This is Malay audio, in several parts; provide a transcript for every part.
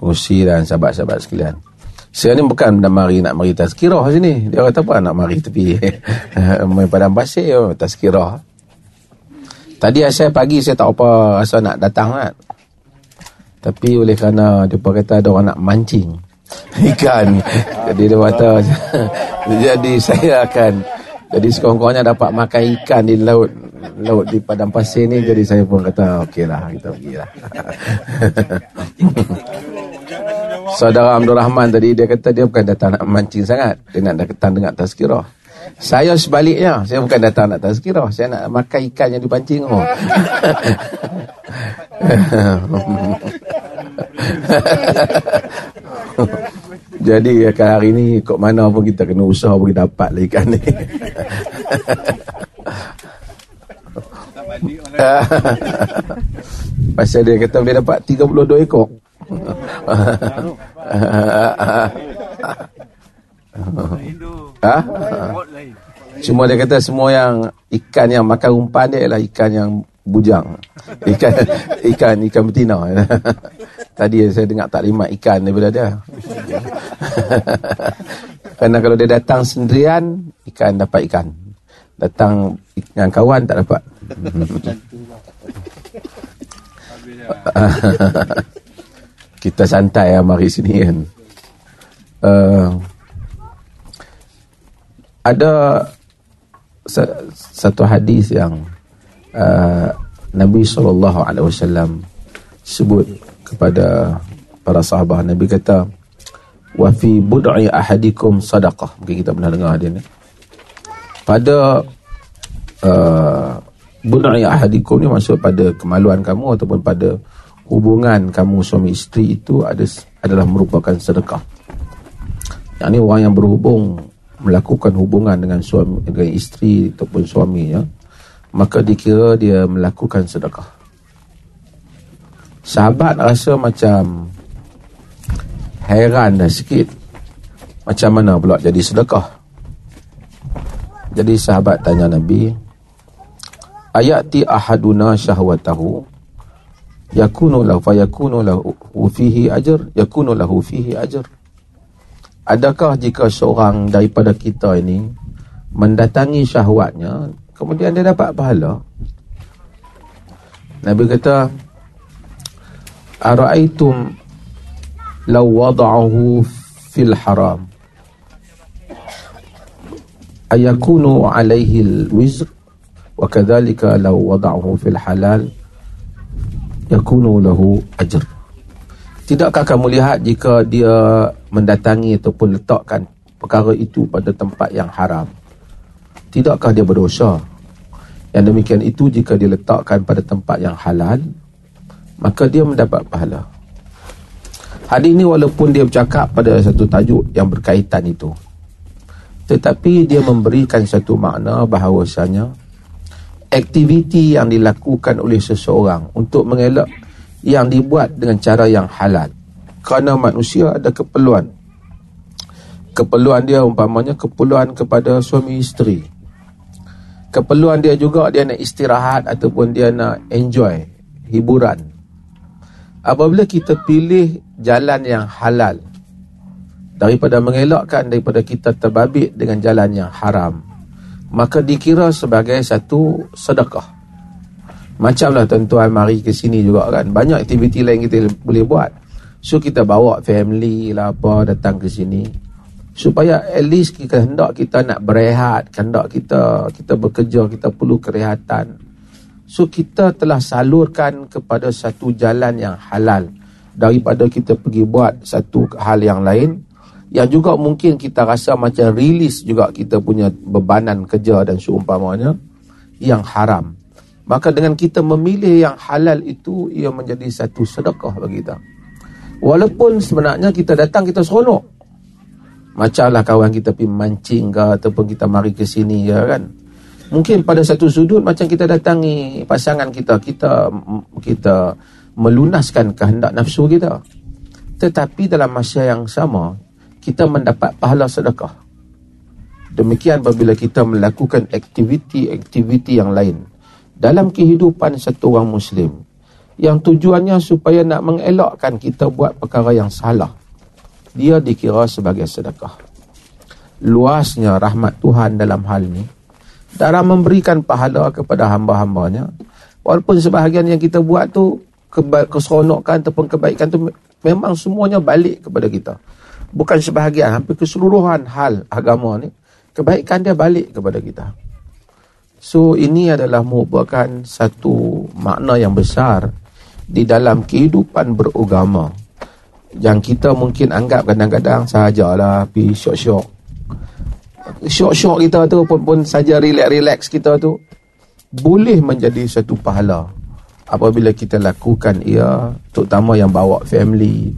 pengusi dan sahabat-sahabat sekalian. Saya ni bukan nak mari nak mari tazkirah sini. Dia kata apa nak mari tepi main padang pasir oh, tazkirah. Tadi saya pagi saya tak apa rasa nak datang kan. Tapi oleh kerana dia kata ada orang nak mancing ikan. Jadi dia kata jadi saya akan jadi sekurang-kurangnya dapat makan ikan di laut laut di padang pasir ni jadi saya pun kata okeylah kita pergilah. Saudara Abdul Rahman tadi dia kata dia bukan datang nak mancing sangat. Dia nak datang dengar tazkirah. Saya sebaliknya, saya bukan datang nak tazkirah, saya nak makan ikan yang dipancing oh. Jadi hari ni kok mana pun kita kena usaha kita dapat lah ikan ni. Pasal dia kata boleh dapat 32 ekor. Ha? Cuma dia kata semua yang ikan yang makan umpan dia ialah ikan yang bujang. Ikan ikan ikan betina. Tadi saya dengar taklimat ikan daripada dia. Kerana kalau dia datang sendirian, ikan dapat ikan. Datang dengan kawan tak dapat. Kita santai ya mari sini kan. Uh, ada satu hadis yang uh, Nabi SAW sebut kepada para sahabat. Nabi kata wa fi bud'i ahadikum sadaqah. Mungkin kita pernah dengar dia ni. Pada uh, bud'i ahadikum ni maksud pada kemaluan kamu ataupun pada hubungan kamu suami isteri itu ada adalah merupakan sedekah yang ni orang yang berhubung melakukan hubungan dengan suami dengan isteri ataupun suaminya maka dikira dia melakukan sedekah Sahabat rasa macam heran dah sikit. Macam mana pula jadi sedekah? Jadi sahabat tanya Nabi, ayati ahaduna syahwatahu yakunu lahu fa yakunu lahu fihi ajr yakunu lahu fihi ajr. Adakah jika seorang daripada kita ini mendatangi syahwatnya kemudian dia dapat pahala? Nabi kata Ara'aitum law wada'ahu fil haram? Ayakunu alaihi al-wizr wa kadhalika law wada'ahu fil halal yakunu lahu ajr Tidakkah kamu lihat jika dia mendatangi ataupun letakkan perkara itu pada tempat yang haram Tidakkah dia berdosa Yang demikian itu jika diletakkan pada tempat yang halal maka dia mendapat pahala. Hadis ini walaupun dia bercakap pada satu tajuk yang berkaitan itu. Tetapi dia memberikan satu makna bahawasanya aktiviti yang dilakukan oleh seseorang untuk mengelak yang dibuat dengan cara yang halal. Kerana manusia ada keperluan. Keperluan dia umpamanya keperluan kepada suami isteri. Keperluan dia juga dia nak istirahat ataupun dia nak enjoy hiburan apabila kita pilih jalan yang halal daripada mengelakkan daripada kita terbabit dengan jalan yang haram maka dikira sebagai satu sedekah. Macamlah tuan-tuan mari ke sini juga kan. Banyak aktiviti lain kita boleh buat. So kita bawa family lah apa datang ke sini. Supaya at least kita hendak kita nak berehat hendak kita kita bekerja kita perlu kerehatan. So kita telah salurkan kepada satu jalan yang halal. Daripada kita pergi buat satu hal yang lain yang juga mungkin kita rasa macam rilis juga kita punya bebanan kerja dan seumpamanya yang haram. Maka dengan kita memilih yang halal itu ia menjadi satu sedekah bagi kita. Walaupun sebenarnya kita datang kita seronok. Macamlah kawan kita pergi mancing ke ataupun kita mari ke sini ya kan. Mungkin pada satu sudut macam kita datangi pasangan kita, kita kita melunaskan kehendak nafsu kita. Tetapi dalam masa yang sama, kita mendapat pahala sedekah. Demikian apabila kita melakukan aktiviti-aktiviti yang lain. Dalam kehidupan satu orang muslim yang tujuannya supaya nak mengelakkan kita buat perkara yang salah dia dikira sebagai sedekah. Luasnya rahmat Tuhan dalam hal ini dalam memberikan pahala kepada hamba-hambanya. Walaupun sebahagian yang kita buat tu keseronokan ataupun kebaikan tu memang semuanya balik kepada kita bukan sebahagian hampir keseluruhan hal agama ni kebaikan dia balik kepada kita. So ini adalah merupakan satu makna yang besar di dalam kehidupan beragama. Yang kita mungkin anggap kadang-kadang sahajalah pi syok-syok. Syok-syok kita tu pun, pun saja relax-relax kita tu boleh menjadi satu pahala. Apabila kita lakukan ia terutama yang bawa family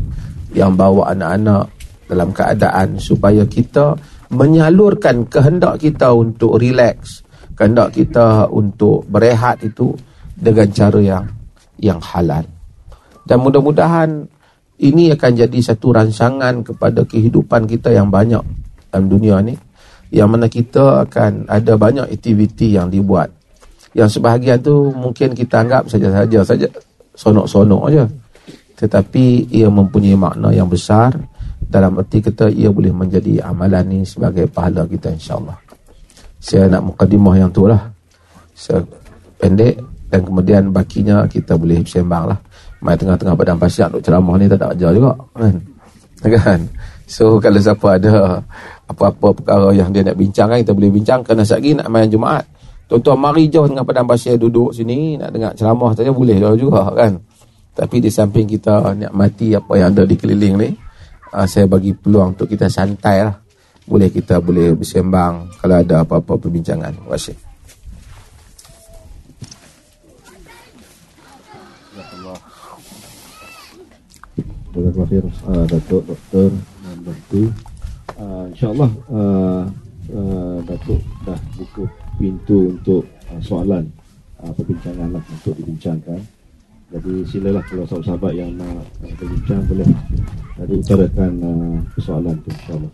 yang bawa anak-anak dalam keadaan supaya kita menyalurkan kehendak kita untuk relax kehendak kita untuk berehat itu dengan cara yang yang halal. Dan mudah-mudahan ini akan jadi satu rancangan kepada kehidupan kita yang banyak dalam dunia ni. Yang mana kita akan ada banyak aktiviti yang dibuat. Yang sebahagian tu mungkin kita anggap saja-saja saja sonok-sonok aja. Tetapi ia mempunyai makna yang besar dalam erti kita ia boleh menjadi amalan ni sebagai pahala kita insya-Allah. Saya nak mukadimah yang tu lah. Saya pendek dan kemudian bakinya kita boleh sembang lah. Main tengah-tengah padang pasir untuk ceramah ni tak ada ajar juga kan? Kan? So kalau siapa ada apa-apa perkara yang dia nak bincang kan kita boleh bincang. Kerana lagi nak main Jumaat. Tuan-tuan mari jauh tengah padang pasir duduk sini nak dengar ceramah saja boleh juga kan? Tapi di samping kita nak mati apa yang ada di keliling ni uh, saya bagi peluang untuk kita santai lah. Boleh kita boleh bersembang kalau ada apa-apa perbincangan. Terima kasih. Jazakallah khair uh, Datuk, Doktor dan Datuk uh, InsyaAllah uh, uh, Datuk dah buka pintu untuk uh, soalan uh, Perbincangan lah untuk dibincangkan Jadi silalah kalau sahabat-sahabat yang nak uh, berbincang Boleh uh, diutarakan uh, persoalan tu insyaAllah.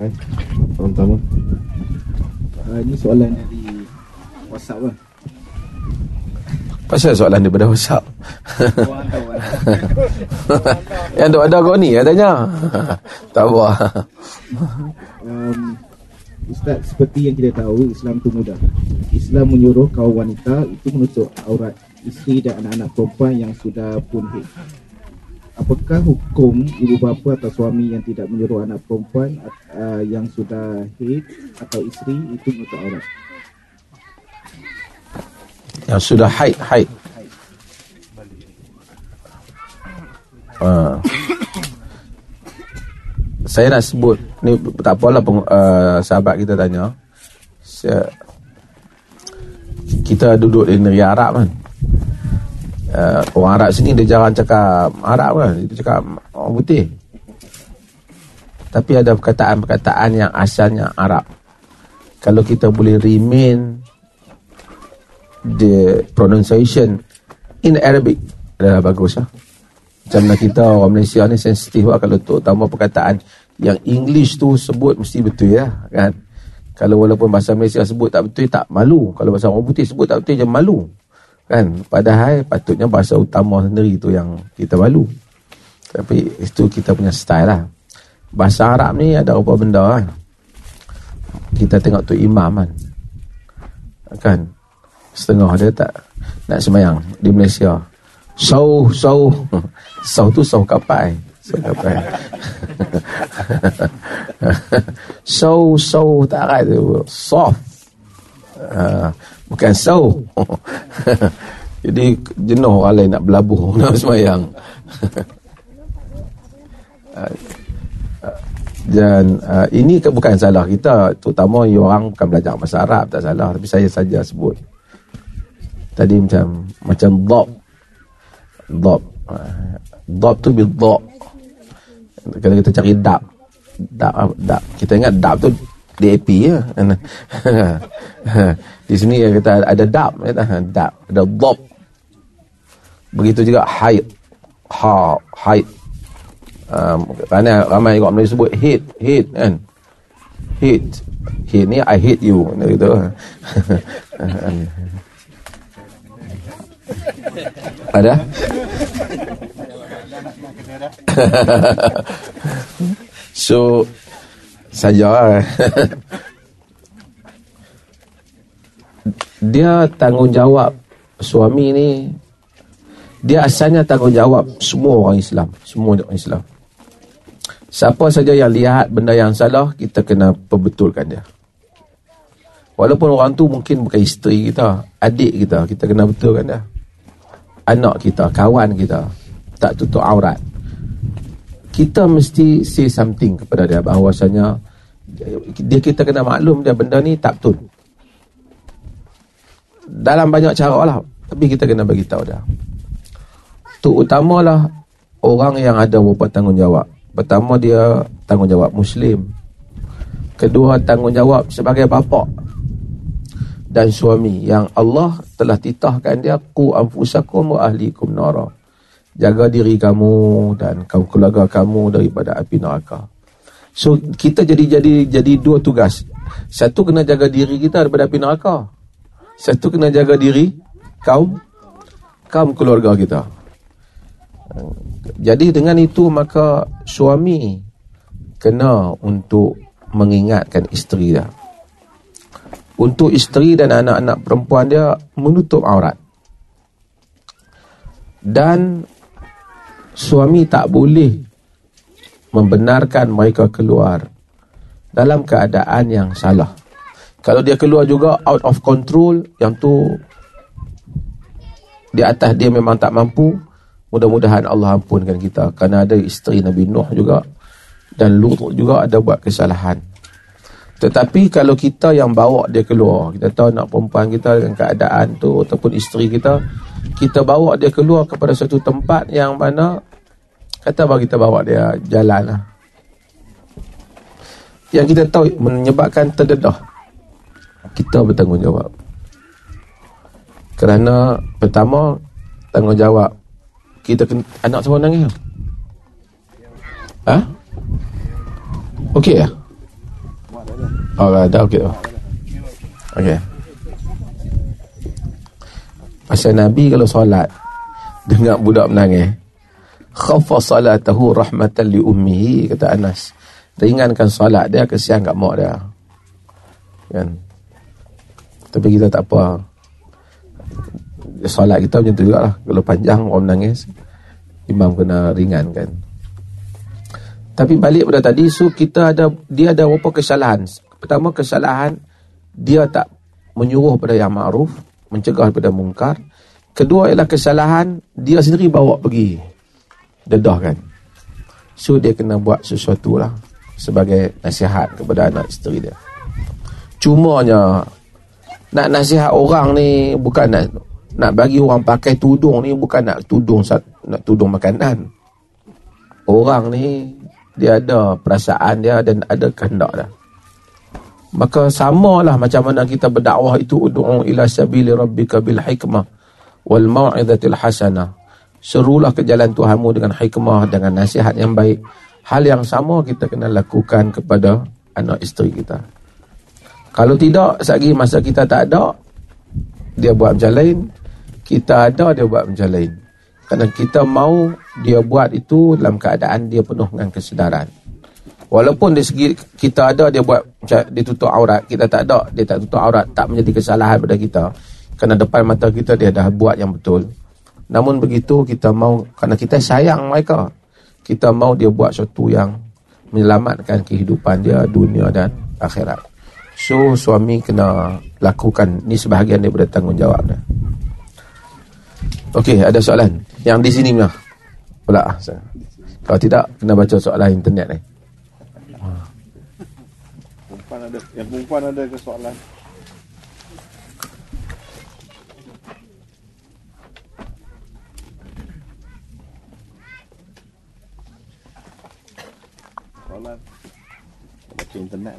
Hai, orang pertama. Uh, Ini soalan dari WhatsApp lah Pasal soalan daripada WhatsApp? Yang tu ada kau ni ya tanya Tak apa um, Ustaz seperti yang kita tahu Islam itu mudah. Islam menyuruh kaum wanita itu menutup aurat isteri dan anak-anak perempuan yang sudah pun hid Apakah hukum ibu bapa atau suami yang tidak menyuruh anak perempuan uh, yang sudah hid atau isteri itu menutup aurat? yang sudah haid haid uh. saya nak sebut ni tak apalah peng, uh, sahabat kita tanya saya, kita duduk di negeri Arab kan uh, orang Arab sini dia jarang cakap Arab kan dia cakap orang putih tapi ada perkataan-perkataan yang asalnya Arab kalau kita boleh remain the pronunciation in Arabic adalah bagus lah. Macam mana kita orang Malaysia ni sensitif lah kalau terutama perkataan yang English tu sebut mesti betul ya kan. Kalau walaupun bahasa Malaysia sebut tak betul tak malu. Kalau bahasa orang putih sebut tak betul je malu. Kan? Padahal patutnya bahasa utama sendiri tu yang kita malu. Tapi itu kita punya style lah. Bahasa Arab ni ada apa benda kan. Kita tengok tu imam kan. Kan? setengah dia tak nak semayang di Malaysia. Sau, sau. Sau tu sau kapal. Sau kapal. sau, sau tak tu. Soft. Uh, bukan sau. Jadi jenuh lain nak berlabuh nak semayang. Dan uh, ini bukan salah kita. Terutama orang bukan belajar bahasa Arab Tak salah. Tapi saya saja sebut. Tadi macam macam dhab dhab dhab tu bil dhab kalau kita cari dab. Dab dab. Kita ingat dab tu DAP ya. Di sini kita ada dab kata dab ada dhab begitu juga haid. Ha haid. Um, kerana ramai juga Melayu sebut hate hate kan? Hate hate ni I hate you gitu. Ada? so saja lah. dia tanggungjawab suami ni. Dia asalnya tanggungjawab semua orang Islam. Semua orang Islam. Siapa saja yang lihat benda yang salah kita kena perbetulkan dia. Walaupun orang tu mungkin bukan isteri kita adik kita kita kena betulkan dia. Anak kita kawan kita. Tak tutup aurat kita mesti say something kepada dia. Bahawasanya dia kita kena maklum dia benda ni tak betul. Dalam banyak cara lah. Tapi kita kena bagi tahu dia. Tu utamalah orang yang ada beberapa tanggungjawab. Pertama dia tanggungjawab muslim. Kedua tanggungjawab sebagai bapa dan suami yang Allah telah titahkan dia ku anfusakum wa ahlikum nara jaga diri kamu dan kaum keluarga kamu daripada api neraka So kita jadi jadi jadi dua tugas. Satu kena jaga diri kita daripada api neraka. Satu kena jaga diri kaum kaum keluarga kita. Jadi dengan itu maka suami kena untuk mengingatkan isteri dia. Untuk isteri dan anak-anak perempuan dia menutup aurat. Dan suami tak boleh membenarkan mereka keluar dalam keadaan yang salah. Kalau dia keluar juga out of control, yang tu di atas dia memang tak mampu, mudah-mudahan Allah ampunkan kita. Kerana ada isteri Nabi Nuh juga dan Lut juga ada buat kesalahan. Tetapi kalau kita yang bawa dia keluar, kita tahu nak perempuan kita dengan keadaan tu ataupun isteri kita, kita bawa dia keluar kepada satu tempat yang mana Kata bahawa kita bawa dia jalan lah. Yang kita tahu menyebabkan terdedah. Kita bertanggungjawab. Kerana pertama, tanggungjawab. Kita kena, anak semua nangis. Ha? Okey ya? Oh, dah okey. Okey. Pasal Nabi kalau solat dengar budak menangis, khafa salatahu rahmatan li ummihi kata Anas. Ringankan solat dia kesian kat mak dia. Kan? Tapi kita tak apa. Solat kita macam tu juga lah kalau panjang orang menangis. Imam kena ringankan. Tapi balik pada tadi so kita ada dia ada beberapa kesalahan? Pertama kesalahan dia tak menyuruh pada yang ma'ruf mencegah pada mungkar. Kedua ialah kesalahan dia sendiri bawa pergi dedah kan? So dia kena buat sesuatu lah sebagai nasihat kepada anak isteri dia. Cumanya nak nasihat orang ni bukan nak nak bagi orang pakai tudung ni bukan nak tudung nak tudung makanan. Orang ni dia ada perasaan dia dan ada kehendak dia. Maka samalah macam mana kita berdakwah itu ud'u ila sabili rabbika bil hikmah wal mau'izatil hasanah serulah ke jalan Tuhanmu dengan hikmah dengan nasihat yang baik. Hal yang sama kita kena lakukan kepada anak isteri kita. Kalau tidak sagi masa kita tak ada dia buat macam lain. Kita ada dia buat macam lain. Kerana kita mau dia buat itu dalam keadaan dia penuh dengan kesedaran. Walaupun dari segi kita ada dia buat dia tutup aurat. Kita tak ada dia tak tutup aurat. Tak menjadi kesalahan pada kita. Kerana depan mata kita dia dah buat yang betul Namun begitu kita mau kerana kita sayang mereka. Kita mau dia buat sesuatu yang menyelamatkan kehidupan dia dunia dan akhirat. So suami kena lakukan ni sebahagian daripada tanggungjawab dia. Okey, ada soalan. Yang di sini mah. Pula. Kalau tidak kena baca soalan internet ni. Perempuan ada, yang perempuan ada ke soalan? Soalan. Baca internet.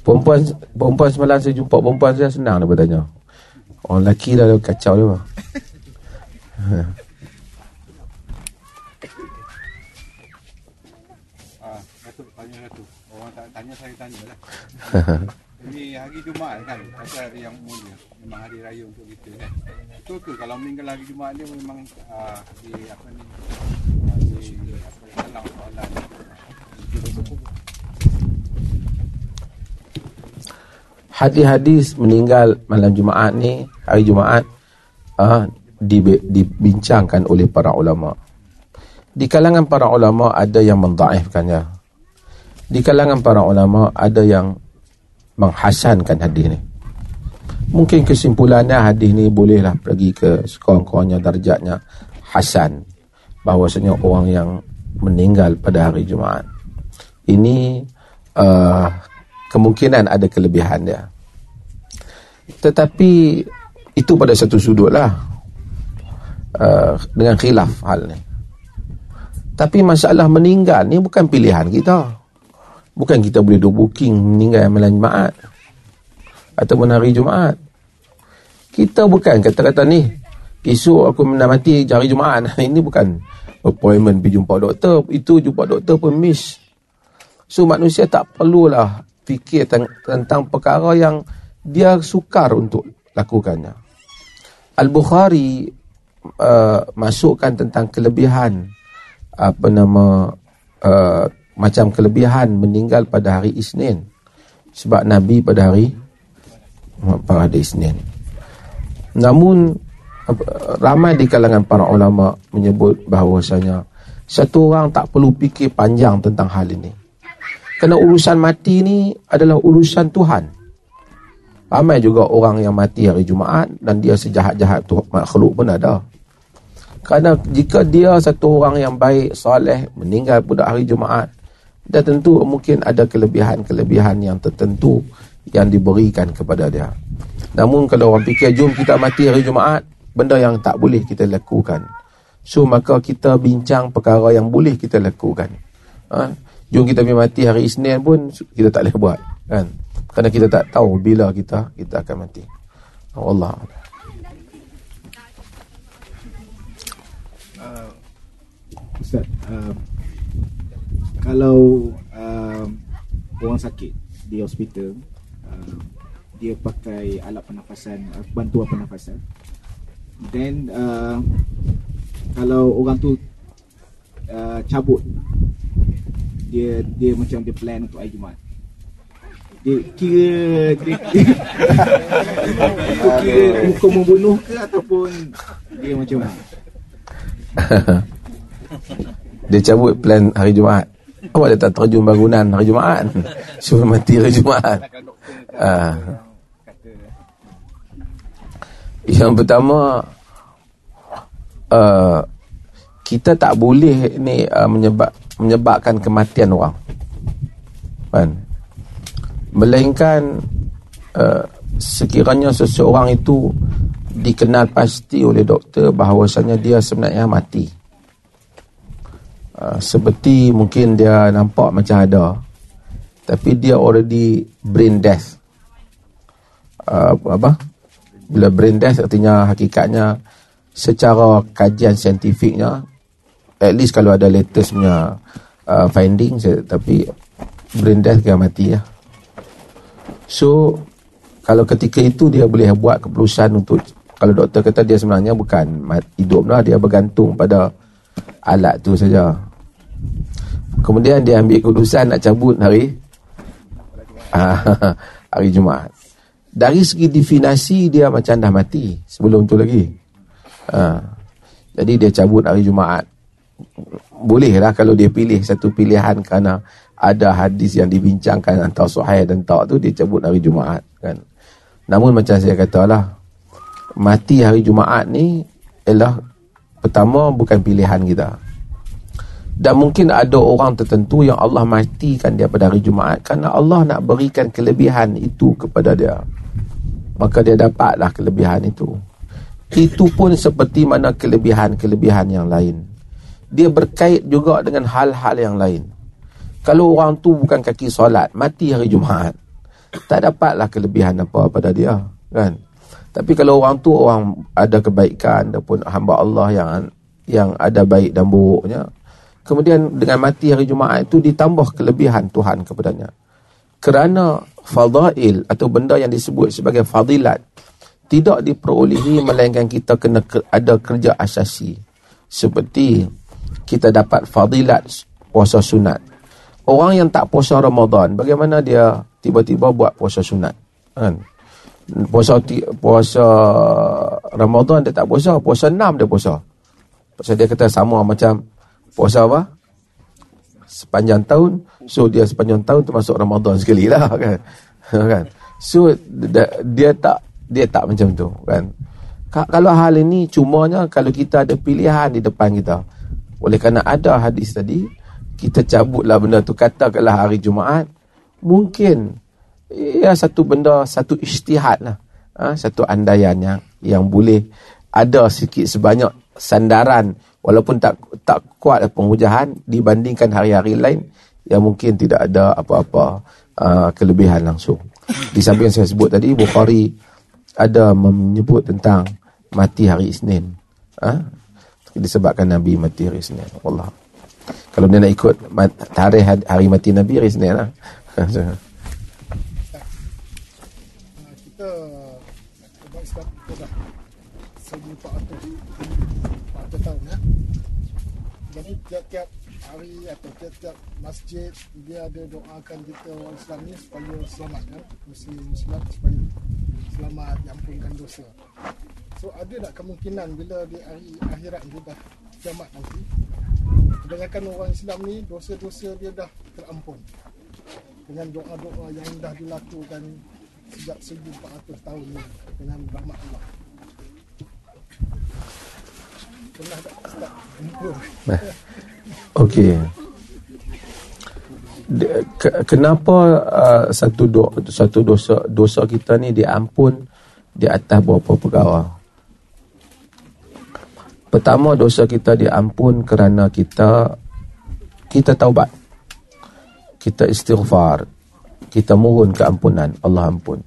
Perempuan perempuan semalam saya jumpa. Perempuan saya senang dia bertanya. Orang lelaki dah kacau dia ah, tanya Orang tak tanya saya tanya lah. Ini hari Jumaat kan Pasal hari yang mulia Memang hari raya untuk kita kan? Betul ke kalau meninggal hari Jumaat ni Memang uh, di apa ni Di apa dalam soalan Hadis-hadis meninggal malam Jumaat ni Hari Jumaat uh, Dibincangkan oleh para ulama. Di kalangan para ulama Ada yang mendaifkannya Di kalangan para ulama Ada yang Menghasankan hadis ni Mungkin kesimpulannya hadis ni bolehlah pergi ke sekurang-kurangnya darjatnya Hasan Bahawasanya orang yang meninggal pada hari Jumaat Ini uh, kemungkinan ada kelebihan dia. Tetapi itu pada satu sudut lah uh, dengan khilaf hal ni. Tapi masalah meninggal ni bukan pilihan kita. Bukan kita boleh do booking meninggal malam Jumaat ataupun hari Jumaat. Kita bukan kata-kata ni esok aku nak mati hari Jumaat. Ini bukan appointment pergi jumpa doktor. Itu jumpa doktor pun miss. So manusia tak perlulah fikir tentang perkara yang dia sukar untuk lakukannya. Al-Bukhari uh, masukkan tentang kelebihan apa nama uh, macam kelebihan meninggal pada hari Isnin sebab Nabi pada hari pada Isnin. Namun ramai di kalangan para ulama menyebut bahawasanya satu orang tak perlu fikir panjang tentang hal ini. Kerana urusan mati ni adalah urusan Tuhan. Ramai juga orang yang mati hari Jumaat dan dia sejahat-jahat tu makhluk pun ada. Kerana jika dia satu orang yang baik, soleh, meninggal pada hari Jumaat, dia tentu mungkin ada kelebihan-kelebihan yang tertentu yang diberikan kepada dia. Namun kalau orang fikir, jom kita mati hari Jumaat, benda yang tak boleh kita lakukan. So maka kita bincang perkara yang boleh kita lakukan. Ha? Jom kita pergi mati hari Isnin pun kita tak boleh buat kan. Kerana kita tak tahu bila kita kita akan mati. Allah. Uh, Ustaz, uh, kalau uh, orang sakit di hospital, uh, dia pakai alat pernafasan, uh, bantuan pernafasan. Then uh, kalau orang tu uh, cabut dia dia macam dia plan untuk hari Jumaat. Dia kira dia kira, dia kira hukum membunuh ke ataupun dia macam mana? dia cabut plan hari Jumaat. Awak dia tak terjun bangunan hari Jumaat. Suruh mati hari Jumaat. Uh. Yang pertama uh, kita tak boleh ni uh, menyebab menyebabkan kematian orang. Kan? Melainkan uh, sekiranya seseorang itu dikenal pasti oleh doktor bahawasanya dia sebenarnya mati. Uh, seperti mungkin dia nampak macam ada tapi dia already brain death. Uh, apa? Bila brain death artinya hakikatnya secara kajian saintifiknya at least kalau ada latest punya uh, finding tapi brain death kena mati ya. So kalau ketika itu dia boleh buat keputusan untuk kalau doktor kata dia sebenarnya bukan hidup lah dia bergantung pada alat tu saja. Kemudian dia ambil keputusan nak cabut hari hari Jumaat. Dari segi definasi dia macam dah mati sebelum tu lagi. Ha. Jadi dia cabut hari Jumaat bolehlah kalau dia pilih satu pilihan kerana ada hadis yang dibincangkan antara sahih dan tak tu dia cabut hari Jumaat kan. Namun macam saya katalah mati hari Jumaat ni ialah pertama bukan pilihan kita. Dan mungkin ada orang tertentu yang Allah matikan dia pada hari Jumaat kerana Allah nak berikan kelebihan itu kepada dia. Maka dia dapatlah kelebihan itu. Itu pun seperti mana kelebihan-kelebihan yang lain dia berkait juga dengan hal-hal yang lain. Kalau orang tu bukan kaki solat, mati hari Jumaat, tak dapatlah kelebihan apa pada dia, kan? Tapi kalau orang tu orang ada kebaikan ataupun hamba Allah yang yang ada baik dan buruknya, kemudian dengan mati hari Jumaat itu ditambah kelebihan Tuhan kepadanya. kerana fadail atau benda yang disebut sebagai fadilat tidak diperolehi melainkan kita kena ke, ada kerja asasi. Seperti kita dapat fadilat puasa sunat. Orang yang tak puasa Ramadan bagaimana dia tiba-tiba buat puasa sunat? Kan? Puasa puasa Ramadan dia tak puasa puasa enam dia puasa. Pasal dia kata sama macam puasa apa? Sepanjang tahun. So dia sepanjang tahun termasuk Ramadan sekali lah kan? Kan? So dia tak dia tak macam tu kan? Kalau hal ini cumanya kalau kita ada pilihan di depan kita. Oleh kerana ada hadis tadi kita cabutlah benda tu katakanlah hari Jumaat mungkin ya satu benda satu isytihad lah. Ha, satu andaian yang yang boleh ada sikit sebanyak sandaran walaupun tak tak kuat penghujahan dibandingkan hari-hari lain yang mungkin tidak ada apa-apa uh, kelebihan langsung. Di samping yang saya sebut tadi Bukhari ada menyebut tentang mati hari Isnin. Ha? Disebabkan Nabi mati hari Isnin. Allah. Kalau dia nak ikut tarikh hari mati Nabi hari Isnin lah. kita sebab sebab kita dah 1400 tahun ya. Jadi tiap-tiap hari atau tiap-tiap masjid dia ada doakan kita orang Islam ni supaya selamat kan? Muslim Islam supaya selamat diampunkan dosa. So ada tak kemungkinan bila di hari akhirat ni dah kiamat nanti kebanyakan orang Islam ni dosa-dosa dia dah terampun dengan doa-doa yang dah dilakukan sejak 1400 tahun ni dengan rahmat Allah. Pernah tak jumpa Okey. Kenapa uh, satu do, satu dosa dosa kita ni diampun di atas beberapa perkara? Pertama dosa kita diampun kerana kita kita taubat. Kita istighfar. Kita mohon keampunan. Allah ampun.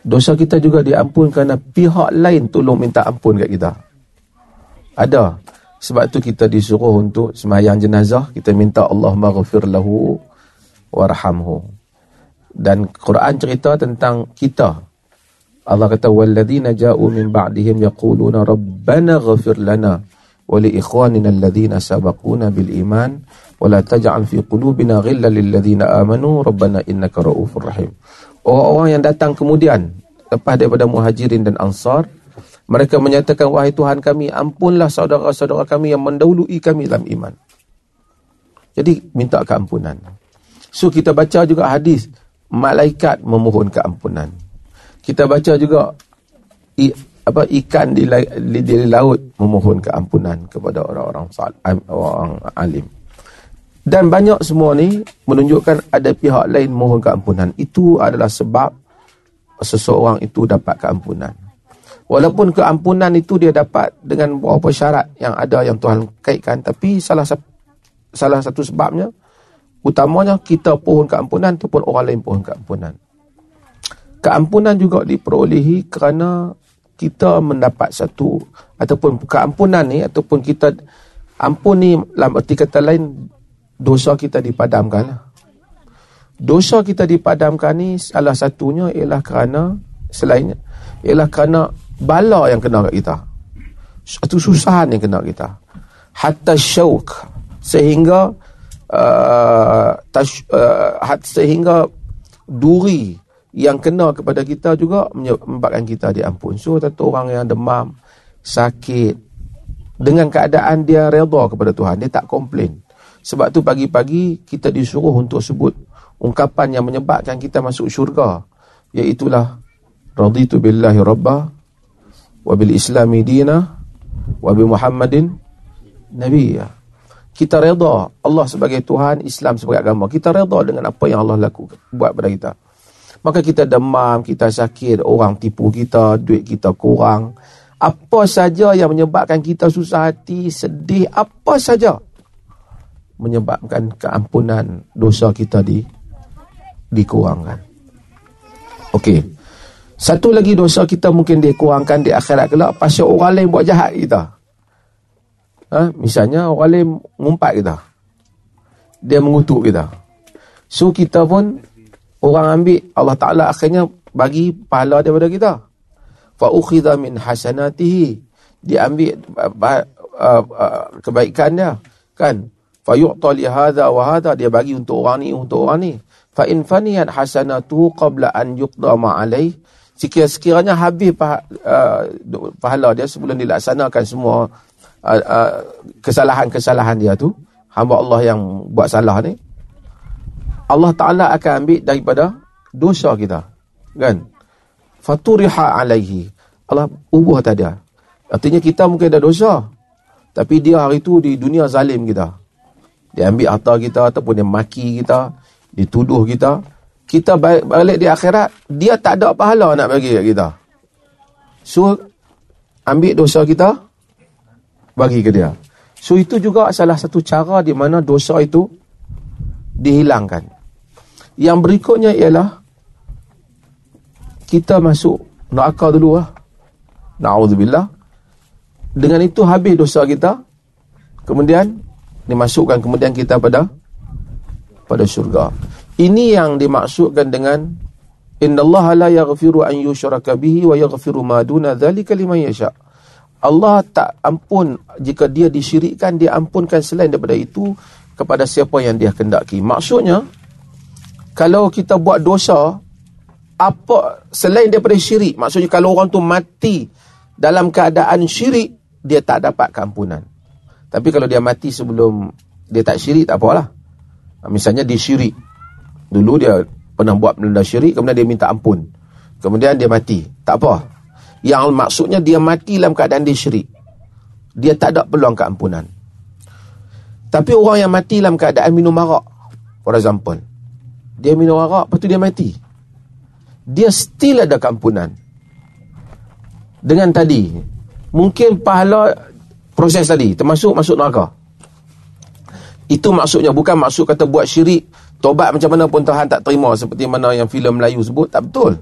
Dosa kita juga diampun kerana pihak lain tolong minta ampun kat kita. Ada. Sebab tu kita disuruh untuk semayang jenazah, kita minta Allah maghfir lahu warhamhu. Dan Quran cerita tentang kita. Allah kata walladzina ja'u min ba'dihim yaquluna rabbana ghfir lana wa li ikhwanina alladhina sabaquna bil iman wa la taj'al fi qulubina ghillan lil ladzina amanu rabbana innaka ra'ufur rahim. Orang-orang yang datang kemudian lepas daripada muhajirin dan ansar mereka menyatakan, wahai Tuhan kami, ampunlah saudara-saudara kami yang mendahului kami dalam iman. Jadi, minta keampunan. So, kita baca juga hadis, malaikat memohon keampunan. Kita baca juga, i, apa ikan di, di, di laut memohon keampunan kepada orang-orang orang alim. Dan banyak semua ni menunjukkan ada pihak lain mohon keampunan. Itu adalah sebab seseorang itu dapat keampunan. Walaupun keampunan itu dia dapat dengan beberapa syarat yang ada yang Tuhan kaitkan. Tapi salah salah satu sebabnya, utamanya kita pohon keampunan ataupun orang lain pohon keampunan. Keampunan juga diperolehi kerana kita mendapat satu ataupun keampunan ni ataupun kita ampun ni dalam erti kata lain dosa kita dipadamkan. Dosa kita dipadamkan ni salah satunya ialah kerana selainnya ialah kerana bala yang kena kat kita. Satu susahan yang kena kita. Hatta syauk. Sehingga uh, tash, uh, hat, sehingga duri yang kena kepada kita juga menyebabkan kita diampun. So satu orang yang demam sakit dengan keadaan dia redha kepada Tuhan dia tak komplain. Sebab tu pagi-pagi kita disuruh untuk sebut ungkapan yang menyebabkan kita masuk syurga. Iaitulah raditu billahi rabbah wabil islami dina wabil muhammadin nabiya kita reda Allah sebagai Tuhan Islam sebagai agama. Kita reda dengan apa yang Allah lakukan buat pada kita. Maka kita demam kita sakit orang tipu kita duit kita kurang. Apa saja yang menyebabkan kita susah hati sedih apa saja menyebabkan keampunan dosa kita di dikurangkan. Okey satu lagi dosa kita mungkin dikurangkan di akhirat kelak pasal orang lain buat jahat kita. Ha? Misalnya orang lain ngumpat kita. Dia mengutuk kita. So kita pun orang ambil Allah Taala akhirnya bagi pahala daripada kita fa ukhidha min hasanatihi uh, uh, kebaikan dia kan fa yu'ta li hadha wa hadha dia bagi untuk orang ni untuk orang ni fa in faniyat hasanatu qabla an yuqda ma alaih sekiranya, habis uh, pahala dia sebelum dilaksanakan semua uh, uh, kesalahan-kesalahan dia tu hamba Allah yang buat salah ni Allah Taala akan ambil daripada dosa kita kan? Faturiha alaihi. Allah ubah tadi artinya kita mungkin ada dosa tapi dia hari tu di dunia zalim kita. Dia ambil harta kita ataupun dia maki kita dituduh kita kita balik di akhirat dia tak ada pahala nak bagi kat kita so ambil dosa kita bagi ke dia so itu juga salah satu cara di mana dosa itu dihilangkan yang berikutnya ialah kita masuk neraka dulu lah. Na'udzubillah. Dengan itu habis dosa kita. Kemudian dimasukkan kemudian kita pada pada syurga. Ini yang dimaksudkan dengan innallaha la yaghfiru an yushraka bihi wa yaghfiru ma duna dzalika liman yasha. Allah tak ampun jika dia disyirikkan dia ampunkan selain daripada itu kepada siapa yang dia kendaki. Maksudnya kalau kita buat dosa apa selain daripada syirik maksudnya kalau orang tu mati dalam keadaan syirik dia tak dapat keampunan tapi kalau dia mati sebelum dia tak syirik tak apalah misalnya dia syirik dulu dia pernah buat benda syirik kemudian dia minta ampun. Kemudian dia mati. Tak apa. Yang maksudnya dia mati dalam keadaan dia syirik. Dia tak ada peluang keampunan tapi orang yang mati dalam keadaan minum marak for example. Dia minum arak lepas tu dia mati. Dia still ada keampunan. Dengan tadi, mungkin pahala proses tadi, termasuk masuk neraka. Itu maksudnya, bukan maksud kata buat syirik, tobat macam mana pun Tuhan tak terima, seperti mana yang filem Melayu sebut, tak betul.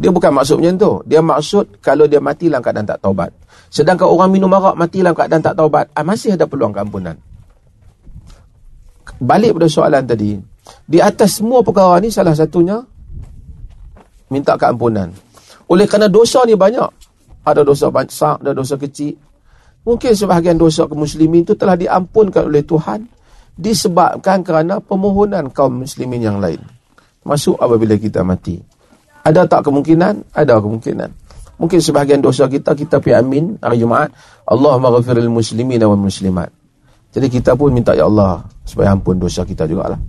Dia bukan maksud macam tu. Dia maksud kalau dia mati dalam keadaan tak taubat. Sedangkan orang minum arak mati dalam keadaan tak taubat, ah, masih ada peluang keampunan. Balik pada soalan tadi, di atas semua perkara ni salah satunya minta keampunan. Oleh kerana dosa ni banyak. Ada dosa besar, ada dosa kecil. Mungkin sebahagian dosa kaum muslimin itu telah diampunkan oleh Tuhan disebabkan kerana permohonan kaum muslimin yang lain. Masuk apabila kita mati. Ada tak kemungkinan? Ada kemungkinan. Mungkin sebahagian dosa kita, kita pergi amin hari Jumaat. Allah maghfiril muslimin dan muslimat. Jadi kita pun minta ya Allah supaya ampun dosa kita jugalah.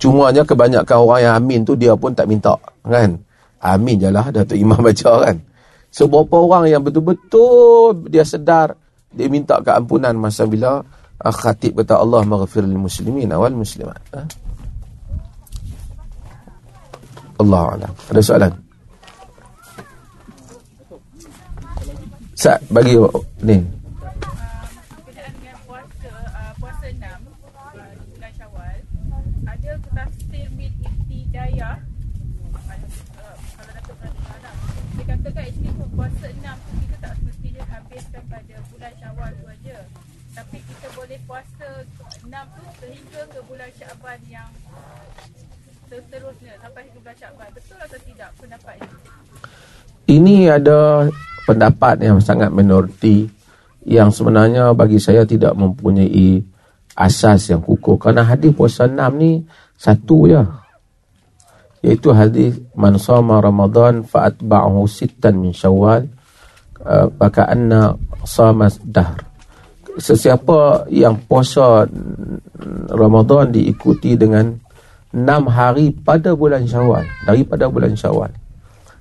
Cumanya kebanyakan orang yang amin tu dia pun tak minta. Kan? Amin je lah Datuk Imam baca kan. So berapa orang yang betul-betul dia sedar dia minta keampunan masa bila khatib kata Allah maghfir lil muslimin wal muslimat. Ha? Allah alam. Ada soalan? Sa bagi ni seterusnya sampai ke bulan Syakban. Betul atau tidak pendapat ini? Ini ada pendapat yang sangat minoriti yang sebenarnya bagi saya tidak mempunyai asas yang kukuh. Kerana hadis puasa enam ni satu je. Iaitu hadis man sama Ramadan fa'atba'ahu sittan min syawal uh, baka anna sama dahr. Sesiapa yang puasa Ramadan diikuti dengan enam hari pada bulan syawal daripada bulan syawal.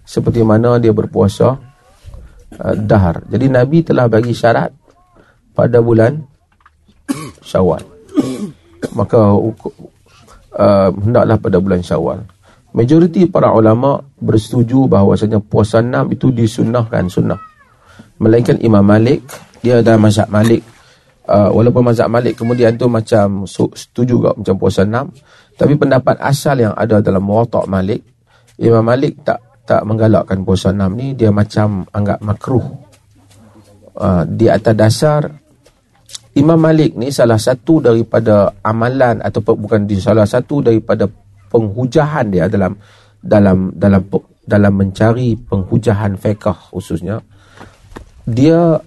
Seperti mana dia berpuasa uh, dahar. Jadi Nabi telah bagi syarat pada bulan syawal. Maka uh, hendaklah pada bulan syawal. Majoriti para ulama bersetuju bahawasanya puasa enam itu disunnahkan sunnah. Melainkan Imam Malik dia ada mazhab Malik uh, walaupun mazhab Malik kemudian tu macam setuju juga macam puasa enam tapi pendapat asal yang ada dalam Muwatta' Malik, Imam Malik tak tak menggalakkan puasa enam ni, dia macam anggap makruh. Uh, di atas dasar Imam Malik ni salah satu daripada amalan atau bukan di salah satu daripada penghujahan dia dalam dalam dalam dalam mencari penghujahan fiqh khususnya dia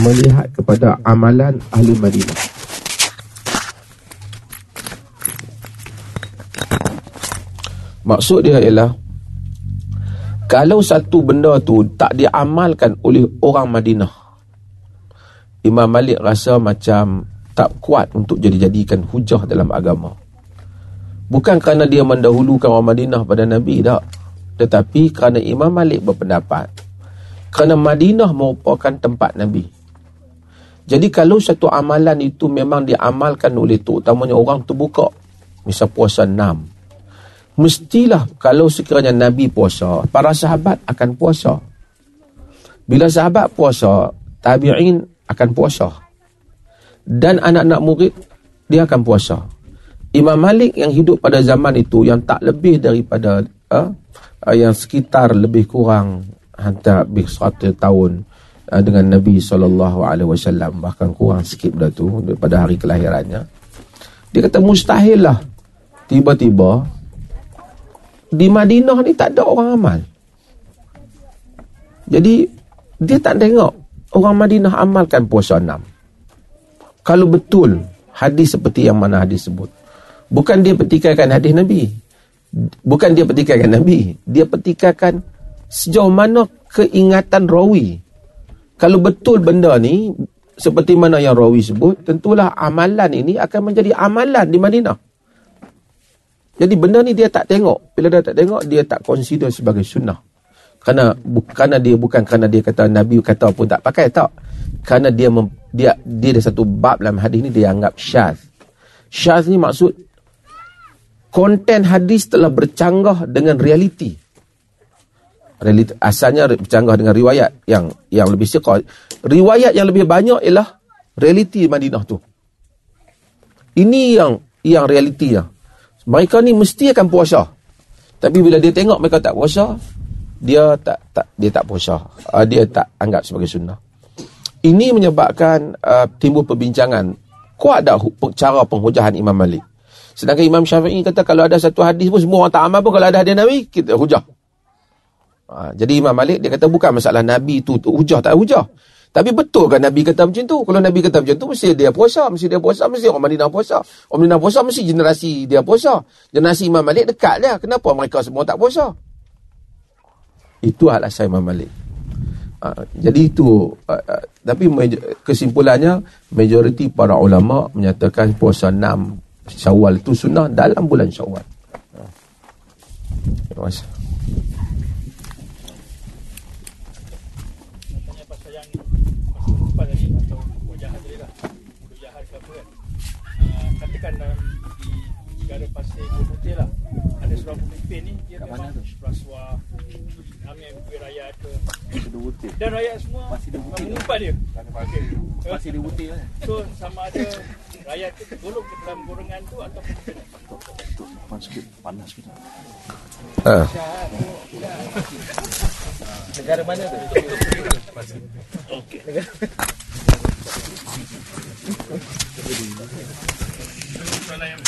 melihat kepada amalan ahli Madinah maksud dia ialah kalau satu benda tu tak diamalkan oleh orang Madinah Imam Malik rasa macam tak kuat untuk jadi-jadikan hujah dalam agama. Bukan kerana dia mendahulukan orang Madinah pada Nabi tak. Tetapi kerana Imam Malik berpendapat. Kerana Madinah merupakan tempat Nabi. Jadi kalau satu amalan itu memang diamalkan oleh tu, utamanya orang terbuka. Misal puasa enam. Mestilah kalau sekiranya Nabi puasa, para sahabat akan puasa. Bila sahabat puasa, tabi'in akan puasa. Dan anak-anak murid, dia akan puasa. Imam Malik yang hidup pada zaman itu yang tak lebih daripada uh, uh, yang sekitar lebih kurang hantar lebih 100 tahun dengan Nabi SAW bahkan kurang sikit pada tu daripada hari kelahirannya dia kata mustahil lah tiba-tiba di Madinah ni tak ada orang amal jadi dia tak tengok orang Madinah amalkan puasa enam. Kalau betul hadis seperti yang mana hadis sebut. Bukan dia petikaikan hadis Nabi. Bukan dia petikaikan Nabi. Dia petikaikan sejauh mana keingatan rawi. Kalau betul benda ni, seperti mana yang rawi sebut, tentulah amalan ini akan menjadi amalan di Madinah. Jadi benda ni dia tak tengok. Bila dia tak tengok, dia tak consider sebagai sunnah kerana kerana dia bukan kerana dia kata nabi kata pun tak pakai tak kerana dia mem, dia dia ada satu bab dalam hadis ni dia anggap syaz syaz ni maksud konten hadis telah bercanggah dengan realiti asalnya bercanggah dengan riwayat yang yang lebih siqah riwayat yang lebih banyak ialah realiti Madinah tu. Ini yang yang realiti ya. mereka ni mesti akan puasa. Tapi bila dia tengok mereka tak puasa dia tak tak dia tak puasa. Uh, dia tak anggap sebagai sunnah. Ini menyebabkan uh, timbul perbincangan. Kuat tak cara penghujahan Imam Malik? Sedangkan Imam Syafi'i kata kalau ada satu hadis pun semua orang tak amal pun kalau ada hadis Nabi kita hujah uh, jadi Imam Malik dia kata bukan masalah Nabi tu, tu hujah tak hujah tapi betul kan Nabi kata macam tu? Kalau Nabi kata macam tu, mesti dia puasa. Mesti dia puasa, mesti orang Madinah puasa. Orang Madinah puasa, mesti generasi dia puasa. Generasi Imam Malik dekat dia. Kenapa mereka semua tak puasa? Itu alasan Imam Malik. Uh, jadi itu uh, uh, tapi kesimpulannya majoriti para ulama menyatakan puasa 6 Syawal itu sunnah dalam bulan Syawal. Uh. Terima kasih. Katakan dalam di negara pasir putih lah ada seorang pemimpin ni dia memang rasuah rakyat ke dan rakyat semua masih dia butir. mengumpat dia. Masih, masih dia butir kan so sama ada rakyat tu tergolong ke dalam golongan tu atau panas sikit. Panas sikit. Uh. negara mana tu? Okey negara soalan yang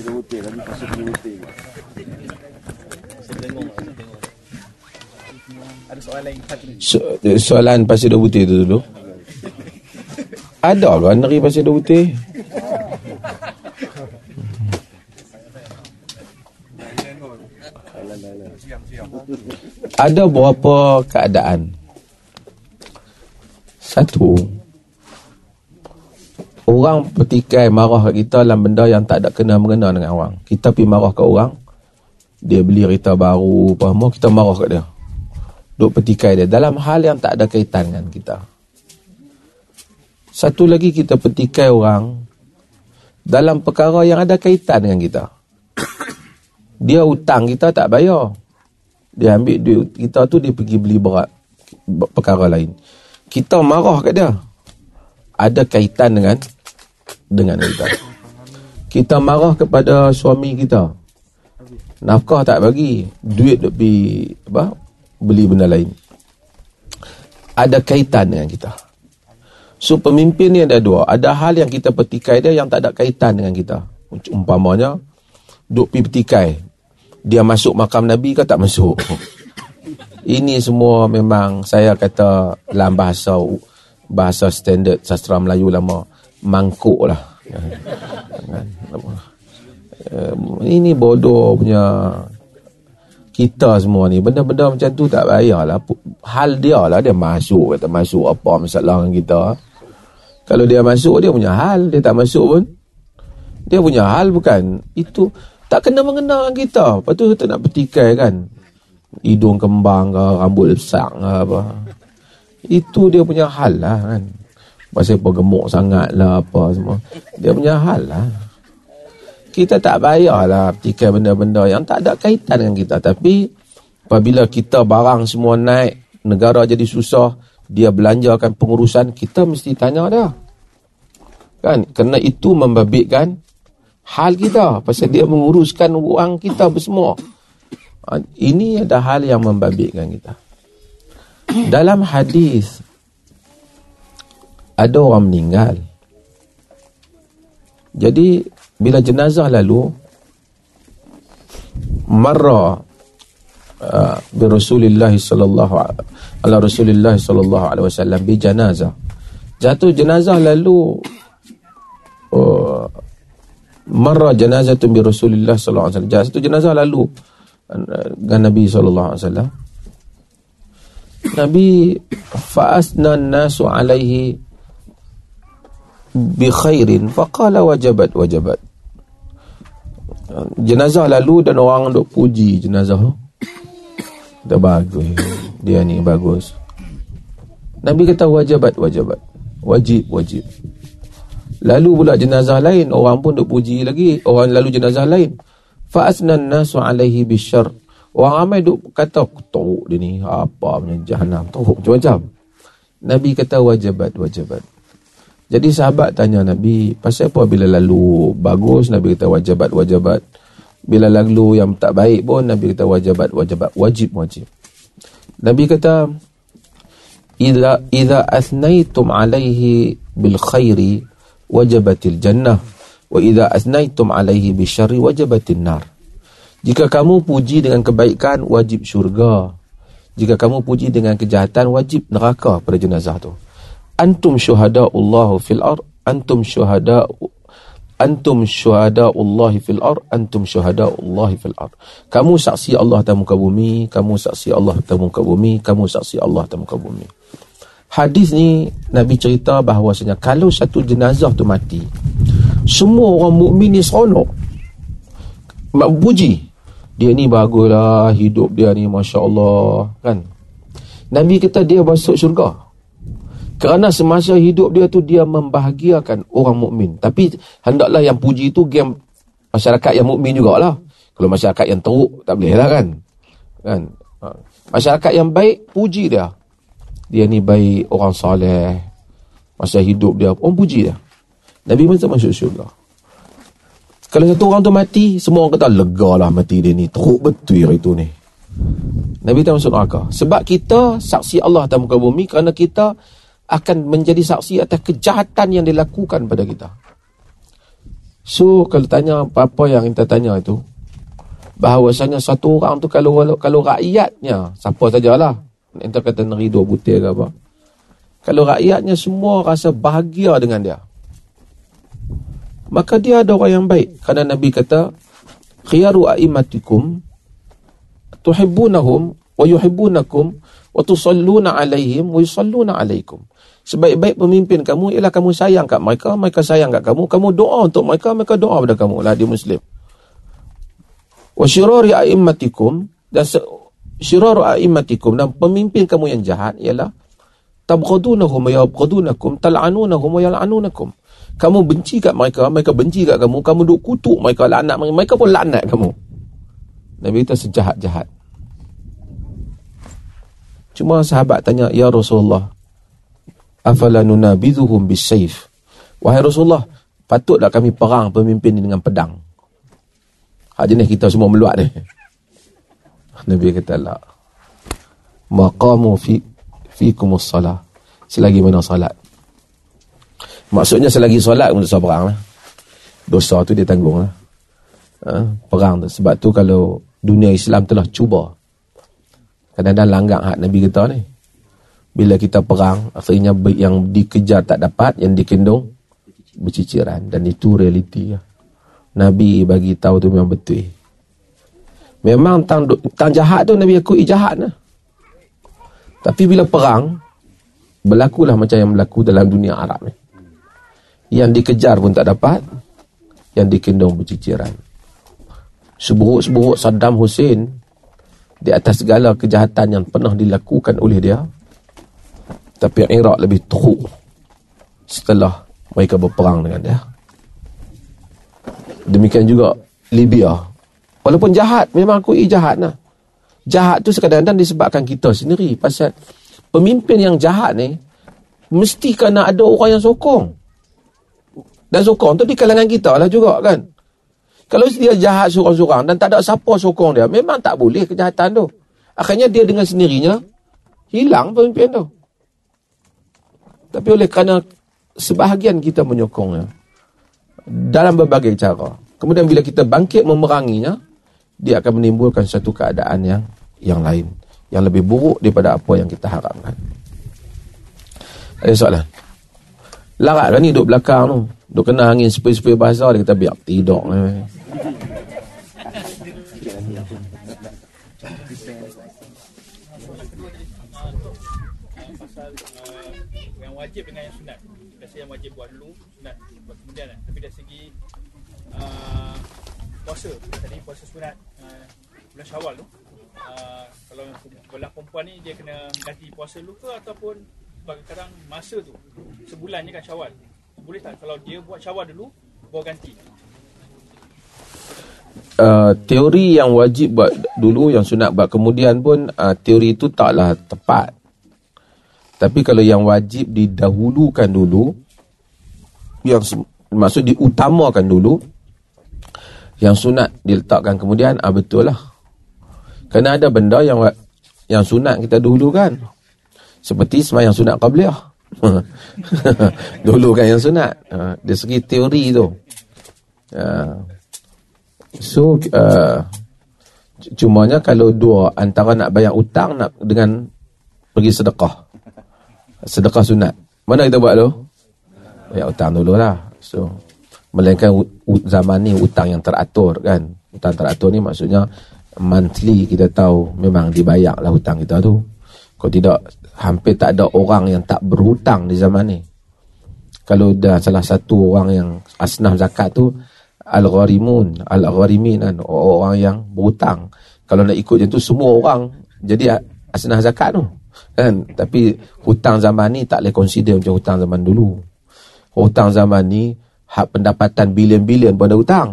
dia butir. Lagi pasir dia butir So, Soalan pasir dia butir tu dulu. Ada lah negeri pasir dia butir. Ada berapa keadaan? Satu. Orang petikai marah kat kita dalam benda yang tak ada kena-mengena dengan orang. Kita pergi marah kat orang, dia beli kereta baru, apa semua, kita marah kat dia. Duk petikai dia. Dalam hal yang tak ada kaitan dengan kita. Satu lagi kita petikai orang, dalam perkara yang ada kaitan dengan kita. Dia hutang kita tak bayar. Dia ambil duit kita tu, dia pergi beli berat perkara lain. Kita marah kat dia. Ada kaitan dengan dengan kita. Kita marah kepada suami kita. Nafkah tak bagi, duit lebih apa? Beli benda lain. Ada kaitan dengan kita. So pemimpin ni ada dua. Ada hal yang kita petikai dia yang tak ada kaitan dengan kita. Umpamanya, duk pergi petikai. Dia masuk makam Nabi ke tak masuk? Ini semua memang saya kata dalam bahasa bahasa standard sastra Melayu lama mangkuk lah. Ini bodoh punya kita semua ni. Benda-benda macam tu tak payahlah hal dia lah dia masuk kata masuk apa masalah kita. Kalau dia masuk dia punya hal. Dia tak masuk pun dia punya hal bukan. Itu tak kena mengenal dengan kita. Lepas tu kita nak petikai kan. Hidung kembang ke rambut besar ke apa. Itu dia punya hal lah kan. Pasal apa gemuk sangat lah apa semua. Dia punya hal lah kita tak payahlah petikai benda-benda yang tak ada kaitan dengan kita. Tapi apabila kita barang semua naik, negara jadi susah, dia belanjakan pengurusan, kita mesti tanya dia. Kan? Kerana itu membabitkan hal kita. Pasal dia menguruskan wang kita semua. Ha, ini ada hal yang membabitkan kita. Dalam hadis ada orang meninggal. Jadi bila jenazah lalu marra uh, bi Rasulillah sallallahu ala Rasulillah sallallahu alaihi wasallam bi janazah jatuh jenazah lalu uh, marra janazah bi Rasulillah sallallahu alaihi wasallam. Jatuh jenazah lalu uh, dengan Nabi sallallahu alaihi wasallam. Nabi fa'asna nasu alaihi bi khairin faqala wajabat wajabat jenazah lalu dan orang duk puji jenazah tu. Bagus. Dia ni bagus. Nabi kata wajibat wajibat. Wajib wajib. Lalu pula jenazah lain orang pun duk puji lagi orang lalu jenazah lain. Fa asnan nasu alaihi bisyar. Orang ramai duk kata teruk dia ni apa punya jahanam teruk macam-macam. Nabi kata wajibat wajibat. Jadi sahabat tanya Nabi, pasal apa bila lalu bagus Nabi kata wajibat wajibat. Bila lalu yang tak baik pun Nabi kata wajibat wajibat wajib wajib. Nabi kata idza idza asnaitum alaihi bil khairi wajibatil jannah wa idza asnaitum alaihi bil syarri wajibatin nar. Jika kamu puji dengan kebaikan wajib syurga. Jika kamu puji dengan kejahatan wajib neraka pada jenazah tu antum syuhada Allah fil ar antum syuhada antum syuhada Allah fil ar antum syuhada Allah fil ar kamu saksi Allah atas muka bumi kamu saksi Allah atas muka bumi kamu saksi Allah atas muka bumi. Hadis ni nabi cerita bahawasanya kalau satu jenazah tu mati semua orang mukmin ni seronok. Puji. Dia ni baguslah hidup dia ni masya-Allah kan? Nabi kata dia masuk syurga kerana semasa hidup dia tu dia membahagiakan orang mukmin. Tapi hendaklah yang puji itu game masyarakat yang mukmin jugalah. Kalau masyarakat yang teruk tak boleh lah kan. Kan? Ha. Masyarakat yang baik puji dia. Dia ni baik, orang soleh. Masa hidup dia, orang puji dia. Nabi pun masuk syurga. Kalau satu orang tu mati, semua orang kata lega lah mati dia ni. Teruk betul hari tu ni. Nabi tak masuk neraka. Sebab kita saksi Allah atas muka bumi kerana kita akan menjadi saksi atas kejahatan yang dilakukan pada kita. So kalau tanya apa-apa yang kita tanya itu bahawasanya satu orang tu kalau kalau rakyatnya siapa sajalah entah kata neri dua butir ke apa kalau rakyatnya semua rasa bahagia dengan dia maka dia ada orang yang baik kerana Nabi kata khiyaru a'immatikum tuhibbunahum wa yuhibbunakum wa tusalluna alaihim wa yusalluna alaikum Sebaik-baik pemimpin kamu ialah kamu sayang kat mereka, mereka sayang kat kamu. Kamu doa untuk mereka, mereka doa pada kamu lah di Muslim. Wa syirari a'immatikum dan syiraru a'immatikum dan pemimpin kamu yang jahat ialah tabghadunahum wa yabghadunakum tal'anunahum wa yal'anunakum. Kamu benci kat mereka, mereka benci kat kamu, kamu duk kutuk mereka, laknat mereka, mereka pun laknat kamu. Nabi itu sejahat-jahat. Cuma sahabat tanya, Ya Rasulullah, afala nunabidhuhum bisayf wahai rasulullah patutlah kami perang pemimpin ini dengan pedang hak jenis kita semua meluat ni nabi kata la maqamu fi fikum as-salah selagi mana salat Maksudnya selagi solat untuk perang lah. Dosa tu dia tanggung lah. Ha? Perang tu. Sebab tu kalau dunia Islam telah cuba. Kadang-kadang langgar hak Nabi kita ni. Bila kita perang, akhirnya yang dikejar tak dapat, yang dikendung berciciran. Dan itu realiti. Nabi bagi tahu tu memang betul. Memang tang, tang jahat tu Nabi akui jahat lah. Tapi bila perang, berlakulah macam yang berlaku dalam dunia Arab ni. Yang dikejar pun tak dapat, yang dikendung berciciran. Seburuk-seburuk Saddam Hussein di atas segala kejahatan yang pernah dilakukan oleh dia, tapi Iraq lebih teruk setelah mereka berperang dengan dia. Demikian juga Libya. Walaupun jahat, memang aku jahat lah. Jahat tu sekadang-kadang disebabkan kita sendiri. Pasal pemimpin yang jahat ni, mesti kena ada orang yang sokong. Dan sokong tu di kalangan kita lah juga kan. Kalau dia jahat seorang-seorang dan tak ada siapa sokong dia, memang tak boleh kejahatan tu. Akhirnya dia dengan sendirinya, hilang pemimpin tu. Tapi oleh kerana sebahagian kita menyokongnya, dalam berbagai cara. Kemudian bila kita bangkit memeranginya, dia akan menimbulkan satu keadaan yang yang lain, yang lebih buruk daripada apa yang kita harapkan. Ada soalan? Larat kan ni duduk belakang tu. Duduk kena angin sepoi-sepoi bahasa dia kata biar tidur. Eh. wajib dengan yang sunat. Biasa yang wajib buat dulu, sunat buat kemudian lah. Tapi dari segi uh, puasa, tadi puasa sunat uh, bulan syawal tu. Uh, kalau belah perempuan ni dia kena ganti puasa dulu ke ataupun kadang-kadang masa tu sebulan je kan syawal. Boleh tak kalau dia buat syawal dulu bawa ganti? Uh, teori yang wajib buat dulu yang sunat buat kemudian pun uh, teori itu taklah tepat tapi kalau yang wajib didahulukan dulu, yang maksud diutamakan dulu, yang sunat diletakkan kemudian, ah betul lah. Kerana ada benda yang yang sunat kita dulu kan. Seperti semayang sunat qabliyah. dulu kan yang sunat. Uh, dari segi teori tu. Uh, so, uh, cumanya kalau dua antara nak bayar utang nak dengan pergi sedekah sedekah sunat. Mana kita buat tu? Ya utang dulu lah. So, melainkan zaman ni utang yang teratur kan. Utang teratur ni maksudnya monthly kita tahu memang dibayar lah hutang kita tu. Kalau tidak, hampir tak ada orang yang tak berhutang di zaman ni. Kalau dah salah satu orang yang asnaf zakat tu, Al-Gharimun, Al-Gharimin kan, orang yang berhutang. Kalau nak ikut macam tu, semua orang jadi asnaf zakat tu kan tapi hutang zaman ni tak boleh consider macam hutang zaman dulu hutang zaman ni hak pendapatan bilion-bilion pun ada hutang.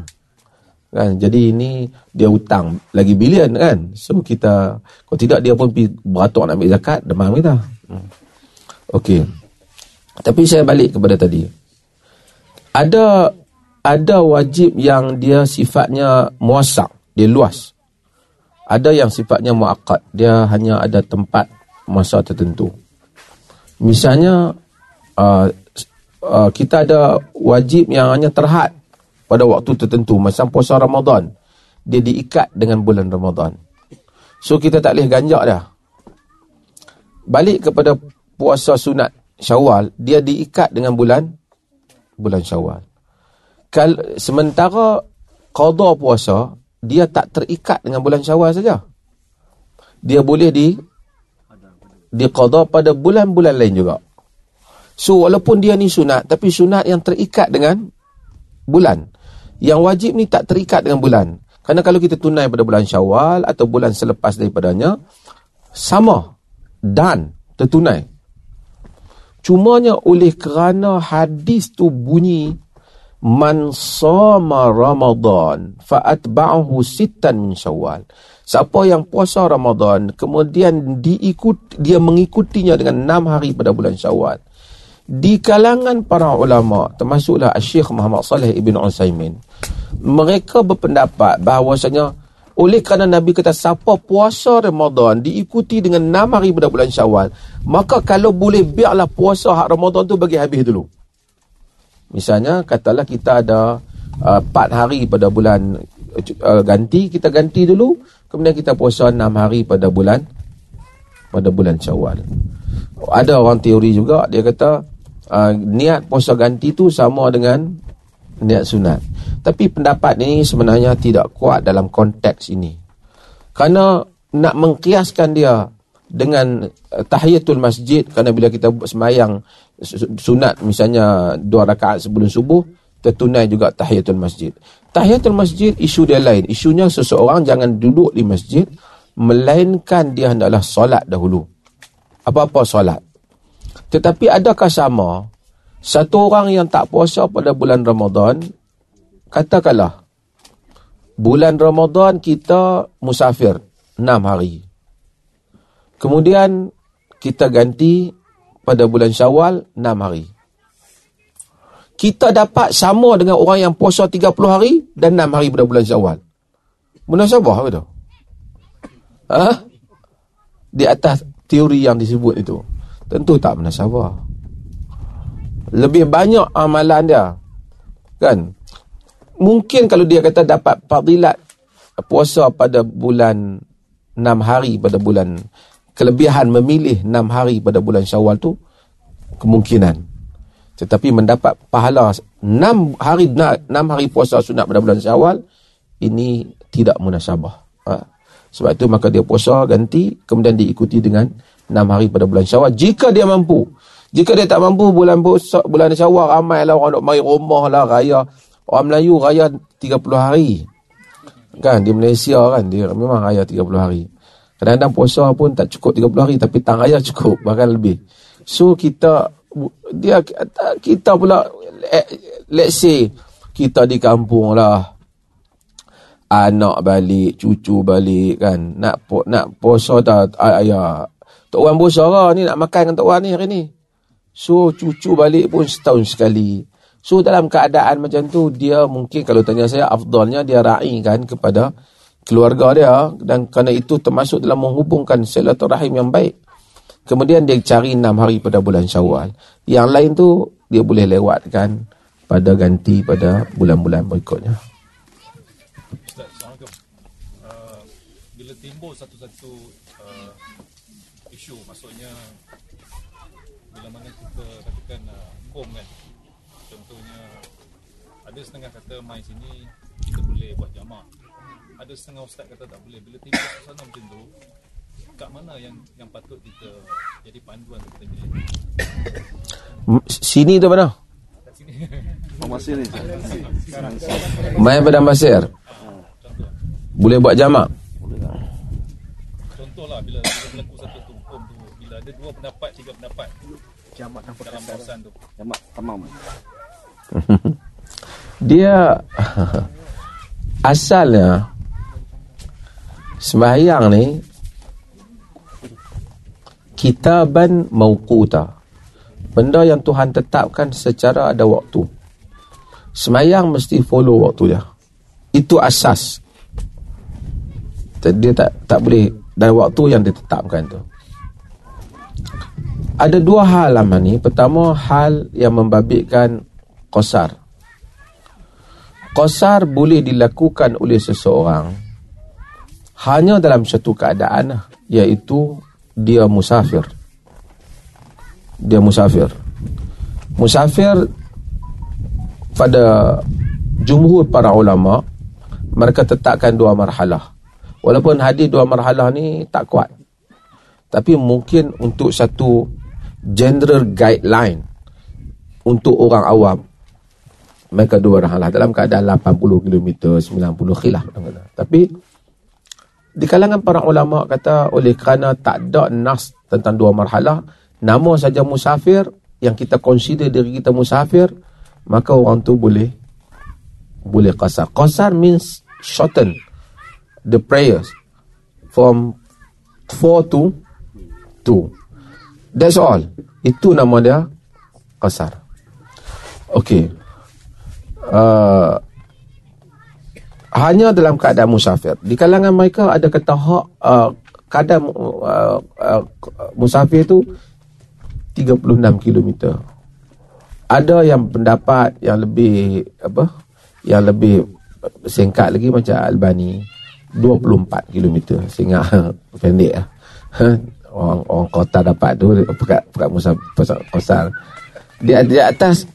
Kan? Jadi ini dia hutang lagi bilion kan? So kita kalau tidak dia pun beratuk nak ambil zakat demam kita. Okey. Tapi saya balik kepada tadi. Ada ada wajib yang dia sifatnya muasak dia luas. Ada yang sifatnya muakkad dia hanya ada tempat masa tertentu. Misalnya uh, uh, kita ada wajib yang hanya terhad pada waktu tertentu macam puasa Ramadan. Dia diikat dengan bulan Ramadan. So kita tak boleh ganjak dah. Balik kepada puasa sunat Syawal, dia diikat dengan bulan bulan Syawal. Kal sementara qada puasa dia tak terikat dengan bulan Syawal saja. Dia boleh di diqada pada bulan-bulan lain juga. So walaupun dia ni sunat tapi sunat yang terikat dengan bulan. Yang wajib ni tak terikat dengan bulan. Kerana kalau kita tunai pada bulan Syawal atau bulan selepas daripadanya sama dan tertunai. Cumanya oleh kerana hadis tu bunyi man sama Ramadan fa atba'ahu sittan min Syawal. Siapa yang puasa Ramadan kemudian diikut dia mengikutinya dengan enam hari pada bulan Syawal. Di kalangan para ulama termasuklah Syekh Muhammad Saleh Ibn Utsaimin mereka berpendapat bahawasanya oleh kerana Nabi kata siapa puasa Ramadan diikuti dengan enam hari pada bulan Syawal maka kalau boleh biarlah puasa hak Ramadan tu bagi habis dulu. Misalnya katalah kita ada uh, 4 hari pada bulan uh, ganti, kita ganti dulu, kemudian kita puasa 6 hari pada bulan pada bulan Syawal. Ada orang teori juga dia kata uh, niat puasa ganti tu sama dengan niat sunat. Tapi pendapat ini sebenarnya tidak kuat dalam konteks ini. Kerana nak mengkiaskan dia dengan uh, tahiyatul masjid kerana bila kita semayang sunat misalnya dua rakaat sebelum subuh tertunai juga tahiyatul masjid. Tahiyatul masjid isu dia lain. Isunya seseorang jangan duduk di masjid melainkan dia hendaklah solat dahulu. Apa-apa solat. Tetapi adakah sama satu orang yang tak puasa pada bulan Ramadan katakanlah bulan Ramadan kita musafir 6 hari. Kemudian kita ganti pada bulan Syawal 6 hari. Kita dapat sama dengan orang yang puasa 30 hari dan 6 hari pada bulan Syawal. Munasabah ke tu? Ha? Di atas teori yang disebut itu. Tentu tak munasabah. Lebih banyak amalan dia. Kan? Mungkin kalau dia kata dapat fadilat puasa pada bulan 6 hari pada bulan kelebihan memilih 6 hari pada bulan syawal tu kemungkinan tetapi mendapat pahala 6 hari 6 hari puasa sunat pada bulan syawal ini tidak munasabah ha. sebab itu maka dia puasa ganti kemudian diikuti dengan 6 hari pada bulan syawal jika dia mampu jika dia tak mampu bulan puasa, bulan syawal ramai lah orang nak mari rumah lah raya orang Melayu raya 30 hari kan di Malaysia kan dia memang raya 30 hari Kadang-kadang puasa pun tak cukup 30 hari tapi tang raya cukup bahkan lebih. So kita dia kita pula eh, let's say kita di kampung lah anak balik, cucu balik kan. Nak nak puasa dah ayah. Tok Wan lah ni nak makan dengan Tok Wan ni hari ni. So cucu balik pun setahun sekali. So dalam keadaan macam tu dia mungkin kalau tanya saya afdalnya dia raih kan kepada keluarga dia dan kerana itu termasuk dalam menghubungkan silaturahim yang baik. Kemudian dia cari enam hari pada bulan Syawal. Yang lain tu dia boleh lewatkan pada ganti pada bulan-bulan berikutnya. Ustaz, Assalamualaikum. Uh, bila timbul satu-satu uh, isu, maksudnya bila mana kita katakan kom kan, contohnya ada setengah kata mai sini kita boleh buat jamaah ada setengah ustaz kata tak boleh. Bila tiba suasana macam tu kat mana yang yang patut kita jadi panduan kita pilih sini tu mana kat sini. Masih ni. main pada masir boleh buat jamak? Contohlah bila bila berlaku satu tu hukum tu bila ada dua pendapat tiga pendapat Jamak dan dalam kawasan tu. Jamak tamam. dia asalnya sembahyang ni kitaban mauquta. Benda yang Tuhan tetapkan secara ada waktu. Sembahyang mesti follow waktu dia. Itu asas. Dia tak tak boleh dan waktu yang ditetapkan tu ada dua hal lama ni. Pertama hal yang membabitkan qasar. Qasar boleh dilakukan oleh seseorang hanya dalam satu keadaan iaitu dia musafir. Dia musafir. Musafir pada jumhur para ulama mereka tetapkan dua marhalah. Walaupun hadis dua marhalah ni tak kuat. Tapi mungkin untuk satu general guideline untuk orang awam mereka dua marhalah dalam keadaan 80 km 90 khilaf. Tapi di kalangan para ulama kata oleh kerana tak ada nas tentang dua marhalah nama saja musafir yang kita consider diri kita musafir maka orang tu boleh boleh qasar. Qasar means shorten the prayers from 4 to 2 that's all. Itu nama dia qasar. Okey. Uh, hanya dalam keadaan musafir. Di kalangan mereka ada kata hak uh, kadang uh, uh, musafir tu 36 km ada yang pendapat yang lebih apa yang lebih singkat lagi macam Albani 24 km sehingga pendek lah. Orang orang kota dapat tu pekat pekat Musa Kosar di, di atas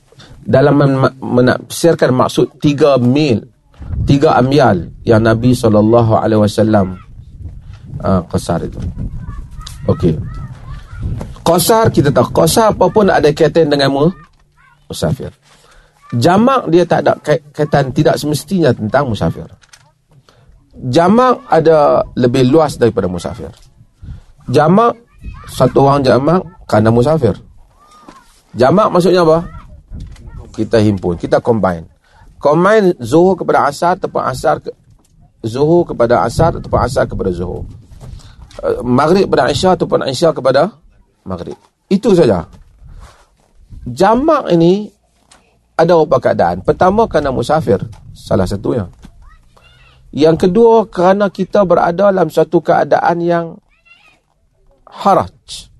dalam men- menafsirkan maksud 3 mil 3 amyal yang Nabi sallallahu alaihi wasallam qasar itu. Okey. Qasar kita tahu qasar apa pun ada kaitan dengan mu musafir. Jamak dia tak ada kait- kaitan tidak semestinya tentang musafir. Jamak ada lebih luas daripada musafir jamak satu orang jamak kerana musafir. Jamak maksudnya apa? Kita himpun kita combine. Combine zuhur kepada asar ataupun asar ke, zuhur kepada asar ataupun asar kepada zuhur. Uh, maghrib kepada isya ataupun isya kepada maghrib. Itu saja. Jamak ini ada beberapa keadaan. Pertama kerana musafir. Salah satunya. Yang kedua kerana kita berada dalam satu keadaan yang haraj.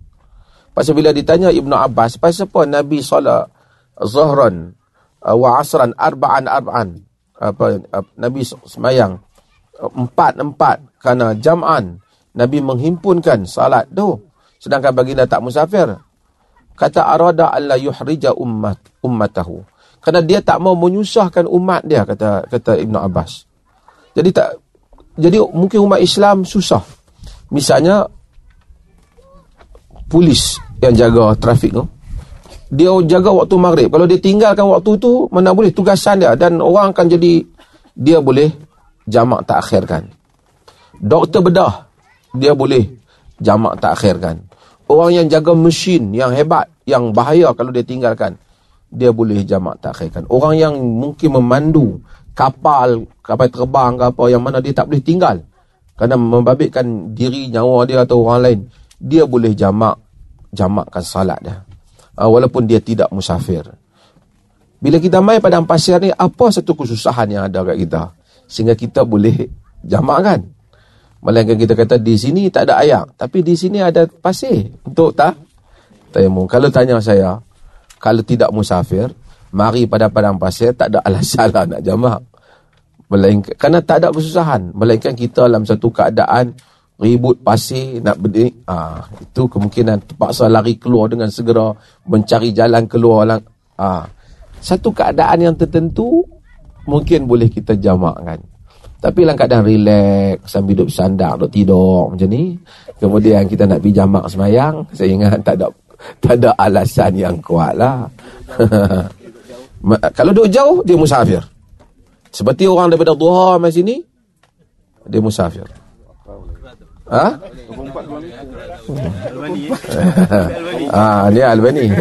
Pasal bila ditanya Ibnu Abbas, pasal apa Nabi solat zuhran uh, wa asran arba'an arba'an. Apa uh, Nabi semayang. Uh, empat empat. Kerana jam'an Nabi menghimpunkan salat tu. Sedangkan baginda tak musafir. Kata arada alla yuhrija ummat ummatahu. Kerana dia tak mau menyusahkan umat dia kata kata Ibnu Abbas. Jadi tak jadi mungkin umat Islam susah. Misalnya polis yang jaga trafik tu. Dia jaga waktu maghrib. Kalau dia tinggalkan waktu tu, mana boleh tugasan dia dan orang akan jadi dia boleh jamak tak akhirkan. Doktor bedah dia boleh jamak tak akhirkan. Orang yang jaga mesin yang hebat, yang bahaya kalau dia tinggalkan, dia boleh jamak tak akhirkan. Orang yang mungkin memandu kapal, kapal terbang ke apa yang mana dia tak boleh tinggal. Kerana membabitkan diri nyawa dia atau orang lain, dia boleh jamak jamakkan salat dia. Uh, walaupun dia tidak musafir. Bila kita main padang pasir ni, apa satu kesusahan yang ada kat kita? Sehingga kita boleh jamakkan. Melainkan kita kata di sini tak ada air. Tapi di sini ada pasir. Untuk tak? Tayamum. Kalau tanya saya, kalau tidak musafir, mari pada padang pasir, tak ada alasan lah nak jamak. Melainkan, kerana tak ada kesusahan. Melainkan kita dalam satu keadaan ribut pasir nak berdiri. Ah itu kemungkinan terpaksa lari keluar dengan segera mencari jalan keluar lang ah satu keadaan yang tertentu mungkin boleh kita jamakkan. Tapi dalam keadaan relax sambil duduk sandar duduk tidur macam ni kemudian kita nak pergi jamak semayang saya ingat tak ada tak ada alasan yang kuat lah. Kalau duduk jauh dia musafir. Seperti orang daripada duha mai sini dia musafir Ha? ah, ni Albani.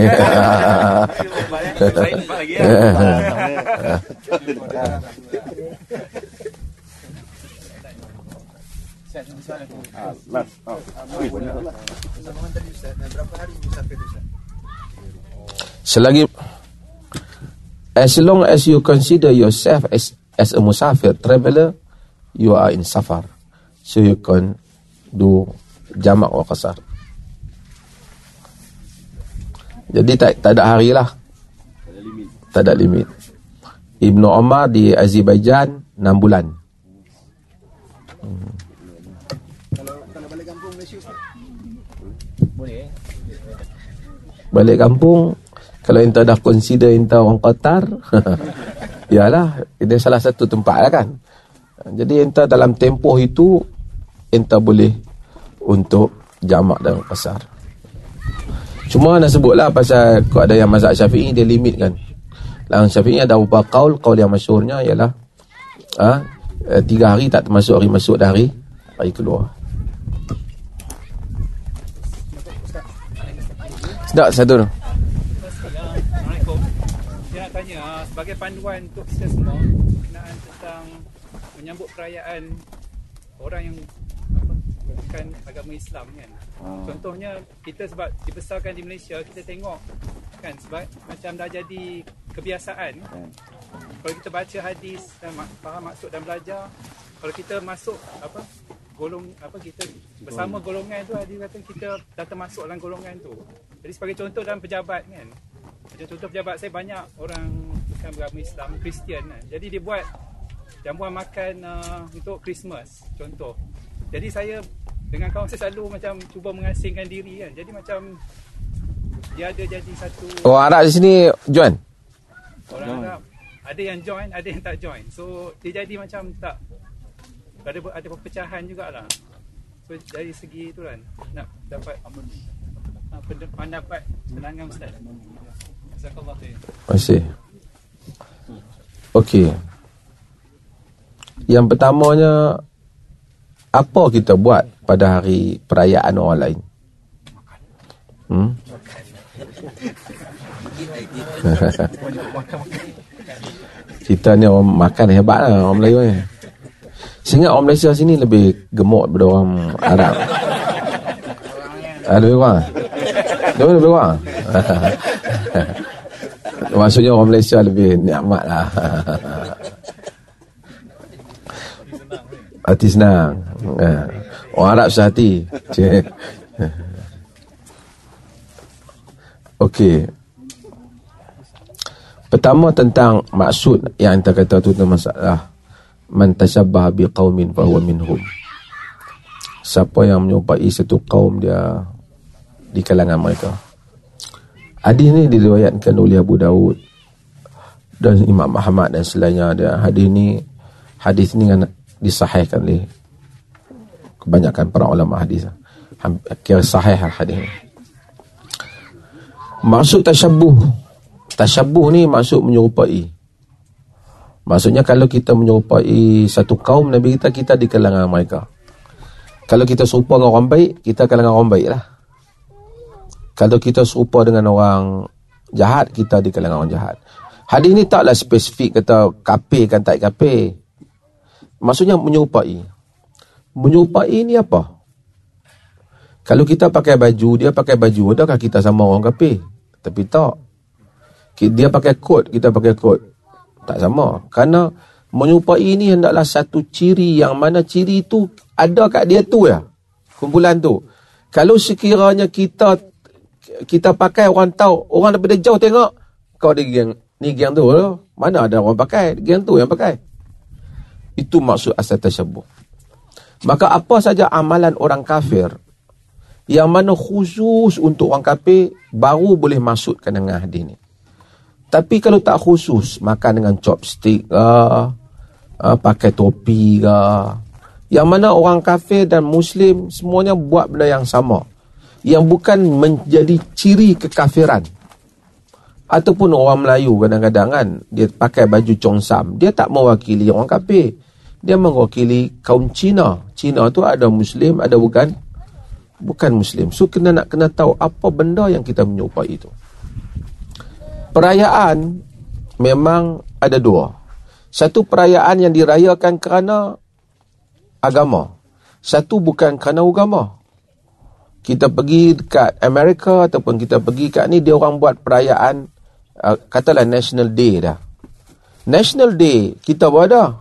Selagi as long as you consider yourself as as a musafir traveler you are in safar so you can do jamak wa qasar. Jadi tak tak ada hari lah. Tak ada limit. Ibnu Omar di Azerbaijan 6 bulan. Hmm. Balik kampung kalau ente dah consider ente orang Qatar, yalah, ini salah satu tempat lah kan. Jadi ente dalam tempoh itu ente boleh untuk jamak dan pasar. Cuma nak sebutlah pasal kau ada yang mazhab Syafi'i dia limit kan. Dalam Syafi'i ada beberapa kaul, kaul yang masyhurnya ialah ah ha, tiga hari tak termasuk hari masuk dan hari hari keluar. Sedap satu tu. Ah, sebagai panduan untuk kita semua berkenaan tentang menyambut perayaan orang yang bukan agama Islam kan. Ah. Contohnya kita sebab dibesarkan di Malaysia kita tengok kan sebab macam dah jadi kebiasaan. Kalau kita baca hadis dan faham maksud dan belajar, kalau kita masuk apa golong apa kita bersama golongan tu dia kata kita dah termasuk dalam golongan tu. Jadi sebagai contoh dalam pejabat kan. Macam contoh pejabat saya banyak orang bukan beragama Islam, Kristian kan. Jadi dia buat jamuan makan uh, untuk Christmas contoh. Jadi saya dengan kawan saya selalu macam cuba mengasingkan diri kan. Jadi macam dia ada jadi satu Orang Arab di sini join. orang Arab ada yang join, ada yang tak join. So dia jadi macam tak ada ada perpecahan jugalah. So dari segi tu kan nak dapat pende- pendapat penangan ustaz. Jazakallah khair. Masih. Okey. Yang pertamanya apa kita buat pada hari perayaan orang lain? Hmm? kita ni orang makan hebat lah orang Melayu ni. Saya ingat orang Malaysia sini lebih gemuk daripada orang Arab. Ah, lebih kurang? Lebih, kurang? Maksudnya orang Malaysia lebih nikmat lah. Hati senang. Ha. Orang Arab susah hati. Cik. Okey. Pertama tentang maksud yang kita kata tu tentang masalah man tasyabbah bi qaumin fa huwa minhum. Siapa yang menyerupai satu kaum dia di kalangan mereka. Hadis ni diriwayatkan oleh Abu Daud dan Imam Muhammad dan selainnya ada hadis ni hadis ni kan disahihkan oleh kebanyakan para ulama hadis. Ham- Kira sahih hadis. Maksud tasyabuh Tasyabuh ni maksud menyerupai. Maksudnya kalau kita menyerupai satu kaum Nabi kita, kita di kalangan mereka. Kalau kita serupa dengan orang baik, kita kalangan orang baik lah. Kalau kita serupa dengan orang jahat, kita di kalangan orang jahat. Hadis ni taklah spesifik kata kafir kan tak kafir Maksudnya menyerupai Menyerupai ni apa? Kalau kita pakai baju, dia pakai baju, adakah kita sama orang kafir? Tapi tak. Dia pakai kot, kita pakai kot. Tak sama. Kerana menyerupai ini hendaklah satu ciri yang mana ciri itu ada kat dia tu ya. Kumpulan tu. Kalau sekiranya kita kita pakai orang tahu, orang daripada jauh tengok, kau ada geng, ni geng tu. Mana ada orang pakai? Geng tu yang pakai. Itu maksud asal tasyabuh. Maka apa saja amalan orang kafir yang mana khusus untuk orang kafir baru boleh masukkan dengan hadis ni. Tapi kalau tak khusus, makan dengan chopstick ke, uh, pakai topi ke, yang mana orang kafir dan muslim semuanya buat benda yang sama. Yang bukan menjadi ciri kekafiran. Ataupun orang Melayu kadang-kadang kan, dia pakai baju congsam. Dia tak mewakili orang kafir. Dia mewakili kaum Cina. Cina tu ada muslim, ada bukan bukan muslim. So kena nak kena tahu apa benda yang kita menyerupai itu. Perayaan memang ada dua. Satu perayaan yang dirayakan kerana agama. Satu bukan kerana agama. Kita pergi dekat Amerika ataupun kita pergi kat ni dia orang buat perayaan uh, katalah National Day dah. National Day kita buat dah.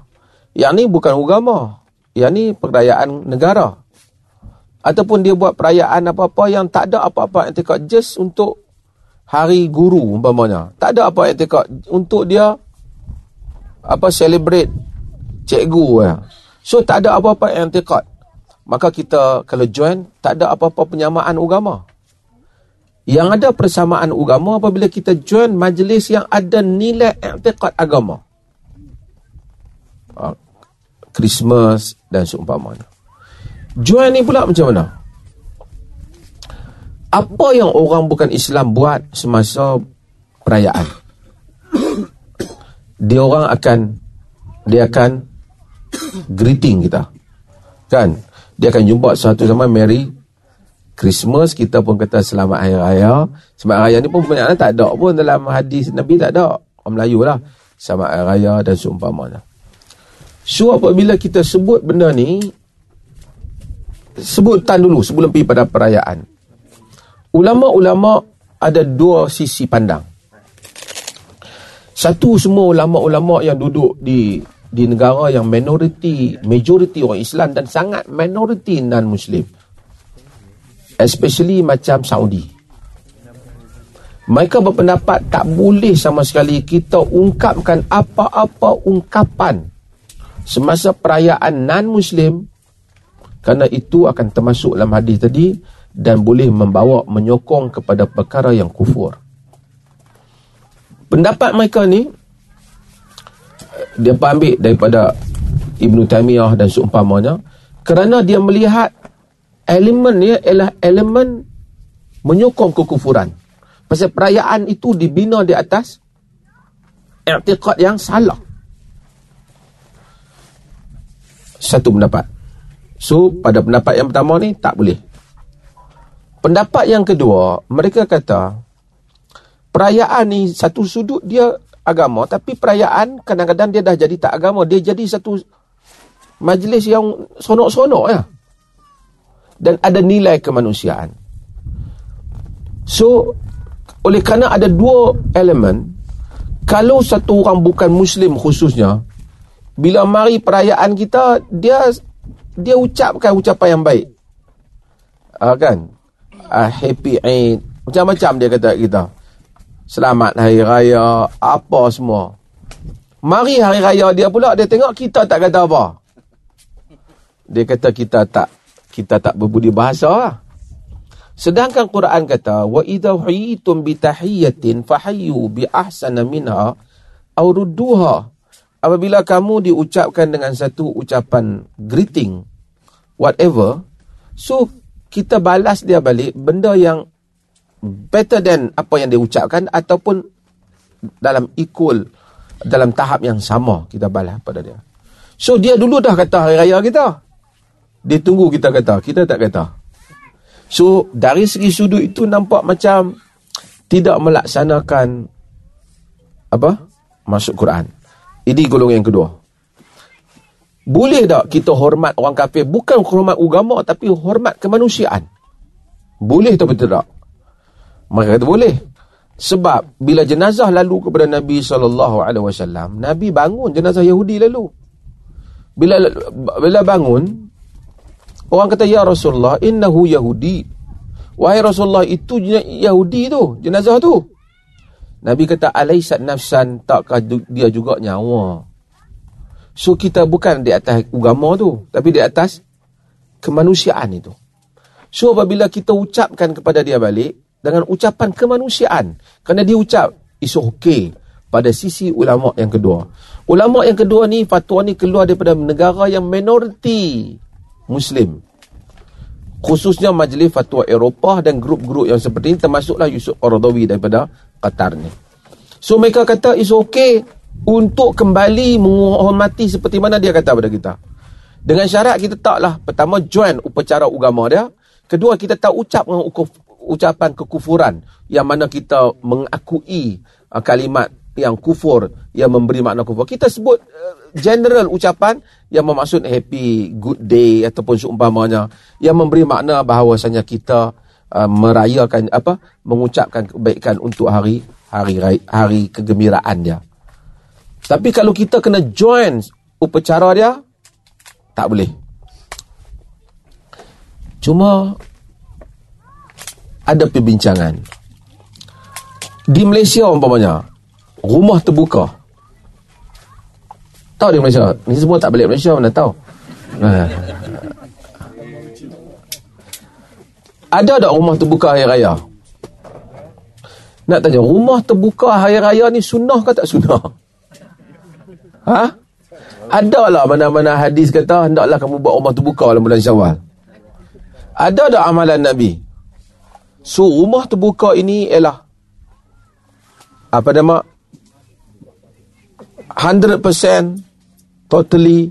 Yang ni bukan agama. Yang ni perayaan negara. Ataupun dia buat perayaan apa-apa yang tak ada apa-apa etikad just untuk hari guru umpamanya. Tak ada apa etikad untuk dia apa celebrate cikgu ya. so tak ada apa-apa etikad maka kita kalau join tak ada apa-apa penyamaan agama. Yang ada persamaan agama apabila kita join majlis yang ada nilai etikad agama Ah, Christmas dan seumpamanya Join ni pula macam mana? Apa yang orang bukan Islam buat semasa perayaan? Dia orang akan dia akan greeting kita. Kan? Dia akan jumpa satu sama Merry Christmas kita pun kata selamat hari raya. Selamat hari raya ni pun sebenarnya tak ada pun dalam hadis Nabi tak ada. Orang Melayu lah. Selamat hari raya dan seumpamanya. So apabila kita sebut benda ni sebutan dulu sebelum pergi pada perayaan. Ulama-ulama ada dua sisi pandang. Satu semua ulama-ulama yang duduk di di negara yang minoriti, majoriti orang Islam dan sangat minoriti non-Muslim. Especially macam Saudi. Mereka berpendapat tak boleh sama sekali kita ungkapkan apa-apa ungkapan semasa perayaan non-Muslim kerana itu akan termasuk dalam hadis tadi dan boleh membawa menyokong kepada perkara yang kufur. Pendapat mereka ni dia ambil daripada Ibn Taymiyah dan seumpamanya kerana dia melihat elemen ni ialah elemen menyokong kekufuran. Pasal perayaan itu dibina di atas i'tiqad yang salah. Satu pendapat. So, pada pendapat yang pertama ni, tak boleh. Pendapat yang kedua, mereka kata, perayaan ni satu sudut dia agama, tapi perayaan kadang-kadang dia dah jadi tak agama. Dia jadi satu majlis yang sonok-sonok ya. Dan ada nilai kemanusiaan. So, oleh kerana ada dua elemen, kalau satu orang bukan Muslim khususnya, bila mari perayaan kita, dia dia ucapkan ucapan yang baik. Uh, kan? Uh, happy Eid. Macam-macam dia kata kita. Selamat Hari Raya. Apa semua. Mari Hari Raya dia pula, dia tengok kita tak kata apa. Dia kata kita tak kita tak berbudi bahasa lah. Sedangkan Quran kata wa idza huyitum bi tahiyatin fahayyu bi ahsana minha aw rudduha. Apabila kamu diucapkan dengan satu ucapan greeting whatever so kita balas dia balik benda yang better than apa yang dia ucapkan ataupun dalam equal dalam tahap yang sama kita balas pada dia. So dia dulu dah kata hari raya kita. Dia tunggu kita kata, kita tak kata. So, dari segi sudut itu nampak macam tidak melaksanakan apa? Masuk Quran. Ini golongan yang kedua. Boleh tak kita hormat orang kafir bukan hormat agama tapi hormat kemanusiaan? Boleh atau betul tak? Mereka kata boleh. Sebab bila jenazah lalu kepada Nabi SAW, Nabi bangun jenazah Yahudi lalu. Bila bila bangun, Orang kata, Ya Rasulullah, innahu Yahudi. Wahai Rasulullah, itu Yahudi tu, jenazah tu. Nabi kata, alaisat nafsan, takkah dia juga nyawa. So, kita bukan di atas agama tu, tapi di atas kemanusiaan itu. So, apabila kita ucapkan kepada dia balik, dengan ucapan kemanusiaan, kerana dia ucap, it's okay, pada sisi ulama yang kedua. Ulama yang kedua ni, fatwa ni keluar daripada negara yang minoriti Muslim. Khususnya majlis fatwa Eropah dan grup-grup yang seperti ini termasuklah Yusuf Qaradawi daripada Qatar ni. So mereka kata it's okay untuk kembali menghormati seperti mana dia kata pada kita. Dengan syarat kita taklah pertama join upacara agama dia, kedua kita tak ucap dengan ucapan kekufuran yang mana kita mengakui uh, kalimat yang kufur yang memberi makna kufur. Kita sebut uh, general ucapan yang bermaksud happy good day ataupun seumpamanya yang memberi makna bahawasanya kita uh, merayakan apa mengucapkan kebaikan untuk hari hari hari kegembiraan dia. Tapi kalau kita kena join upacara dia tak boleh. Cuma ada perbincangan. Di Malaysia umpamanya rumah terbuka. Tahu di Malaysia? Ni semua tak balik Malaysia mana tahu. Ada tak rumah terbuka hari raya? Nak tanya, rumah terbuka hari raya ni sunnah ke tak sunnah? Ha? Ada lah mana-mana hadis kata hendaklah kamu buat rumah terbuka dalam bulan Syawal. Ada tak amalan Nabi? So rumah terbuka ini ialah apa nama 100% totally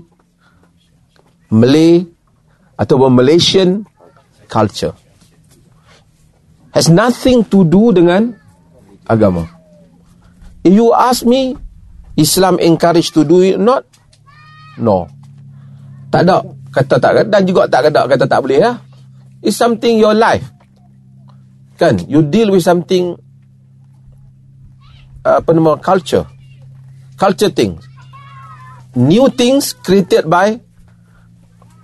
Malay ataupun Malaysian culture. Has nothing to do dengan agama. If you ask me, Islam encourage to do it not? No. Tak ada. Kata tak dan juga tak ada kata tak boleh ya. It's something your life. Kan? You deal with something apa nama culture. Culture things new things created by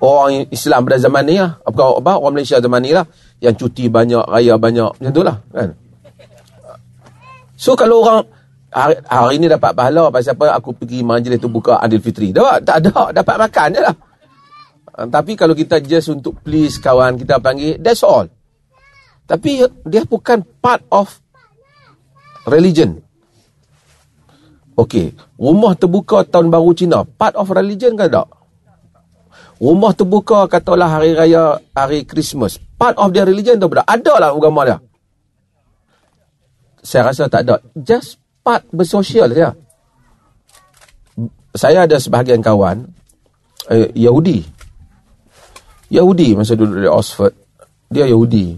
orang Islam pada zaman ni lah. Apa, apa, orang Malaysia zaman ni lah. Yang cuti banyak, raya banyak. Macam tu lah. Kan? So kalau orang hari, hari ni dapat pahala pasal apa aku pergi majlis tu buka Adil Fitri. Tak, tak ada, dapat makan je lah. Uh, tapi kalau kita just untuk please kawan kita panggil, that's all. Tapi dia bukan part of religion. Okey, rumah terbuka tahun baru Cina, part of religion ke tak? Rumah terbuka katalah hari raya, hari Christmas, part of their religion tu? Ada lah agama dia. Saya rasa tak ada. Just part bersosial dia. Saya ada sebahagian kawan, eh, Yahudi. Yahudi masa duduk di Oxford. Dia Yahudi.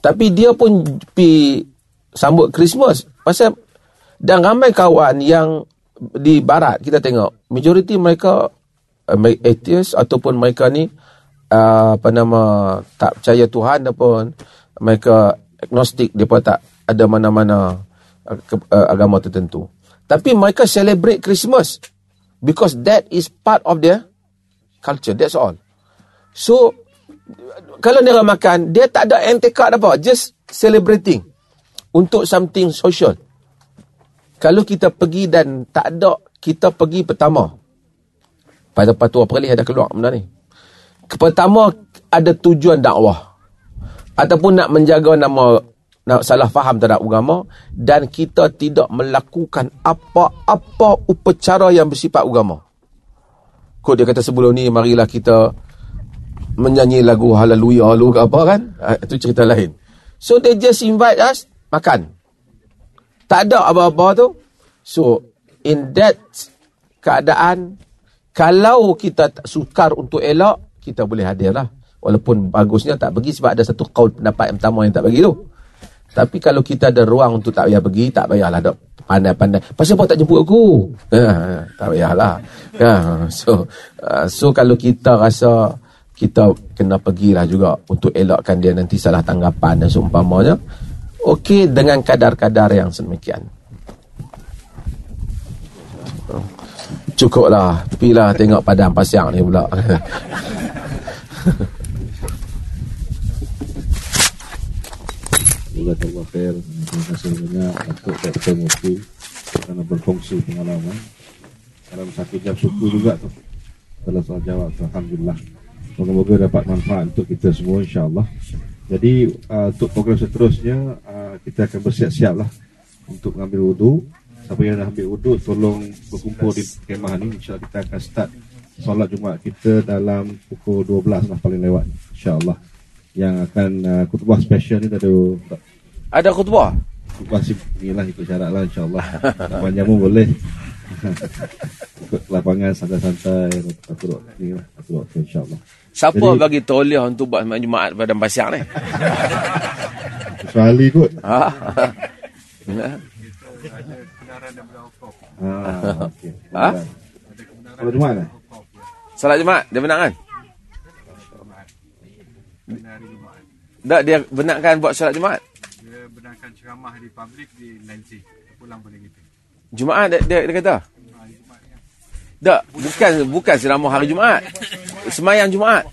Tapi dia pun pi sambut Christmas. Pasal dan ramai kawan yang di barat kita tengok majoriti mereka uh, atheist ataupun mereka ni uh, apa nama tak percaya Tuhan ataupun mereka agnostik depa tak ada mana-mana uh, uh, agama tertentu. Tapi mereka celebrate Christmas because that is part of their culture. That's all. So kalau dia makan, dia tak ada entekad apa, just celebrating untuk something social. Kalau kita pergi dan tak ada, kita pergi pertama. Pada patuah perlis ada keluar benda ni. Pertama, ada tujuan dakwah. Ataupun nak menjaga nama nak salah faham terhadap agama dan kita tidak melakukan apa-apa upacara yang bersifat agama. Kok dia kata sebelum ni marilah kita menyanyi lagu haleluya lu ke apa kan? Ha, itu cerita lain. So they just invite us makan. Tak ada apa-apa tu. So, in that keadaan, kalau kita tak sukar untuk elok, kita boleh hadir lah. Walaupun bagusnya tak pergi sebab ada satu kaul pendapat yang pertama yang tak pergi tu. Tapi kalau kita ada ruang untuk tak payah pergi, tak payahlah dok pandai-pandai. Pasal apa tak jemput aku? Ha, tak payahlah. Ha, so, uh, so kalau kita rasa kita kena pergilah juga untuk elakkan dia nanti salah tanggapan dan seumpamanya. Okey dengan kadar-kadar yang sedemikian. Cukuplah. Pergilah tengok padang pasiang ni pula. Khair. Terima kasih banyak untuk Dr. Mufti kerana berfungsi pengalaman. Dalam satu jam suku juga tu. Kalau soal jawab Alhamdulillah. Moga-moga dapat manfaat untuk kita semua insyaAllah. Jadi uh, untuk program seterusnya uh, kita akan bersiap-siap lah untuk mengambil wudhu. Siapa yang dah ambil wudhu tolong berkumpul di kemah ni. InsyaAllah kita akan start solat Jumaat kita dalam pukul 12 lah paling lewat insyaAllah. Yang akan uh, kutubah special ni ada Ada khutbah? Khutbah sih inilah ikut syarat lah insyaAllah. Banyak pun boleh. Ikut lapangan santai-santai Atur waktu lah Atur waktu insyaAllah Siapa Jadi- bagi tauliah untuk buat semayang Jumaat pada pasiang ni? Kecuali kot ha? Ah, okay. Ha? Kalau Jumaat lah Salat Jumaat, dia benarkan? Benar Jumaat. Tak, dia benarkan buat salat Jumaat? Dia benarkan ceramah di publik di Nancy. Pulang pada kita. Jumaat dia, dia, dia kata? Jumaat ni. Tak, bukan bukan ceramah hari Jumaat. Semayang Jumaat.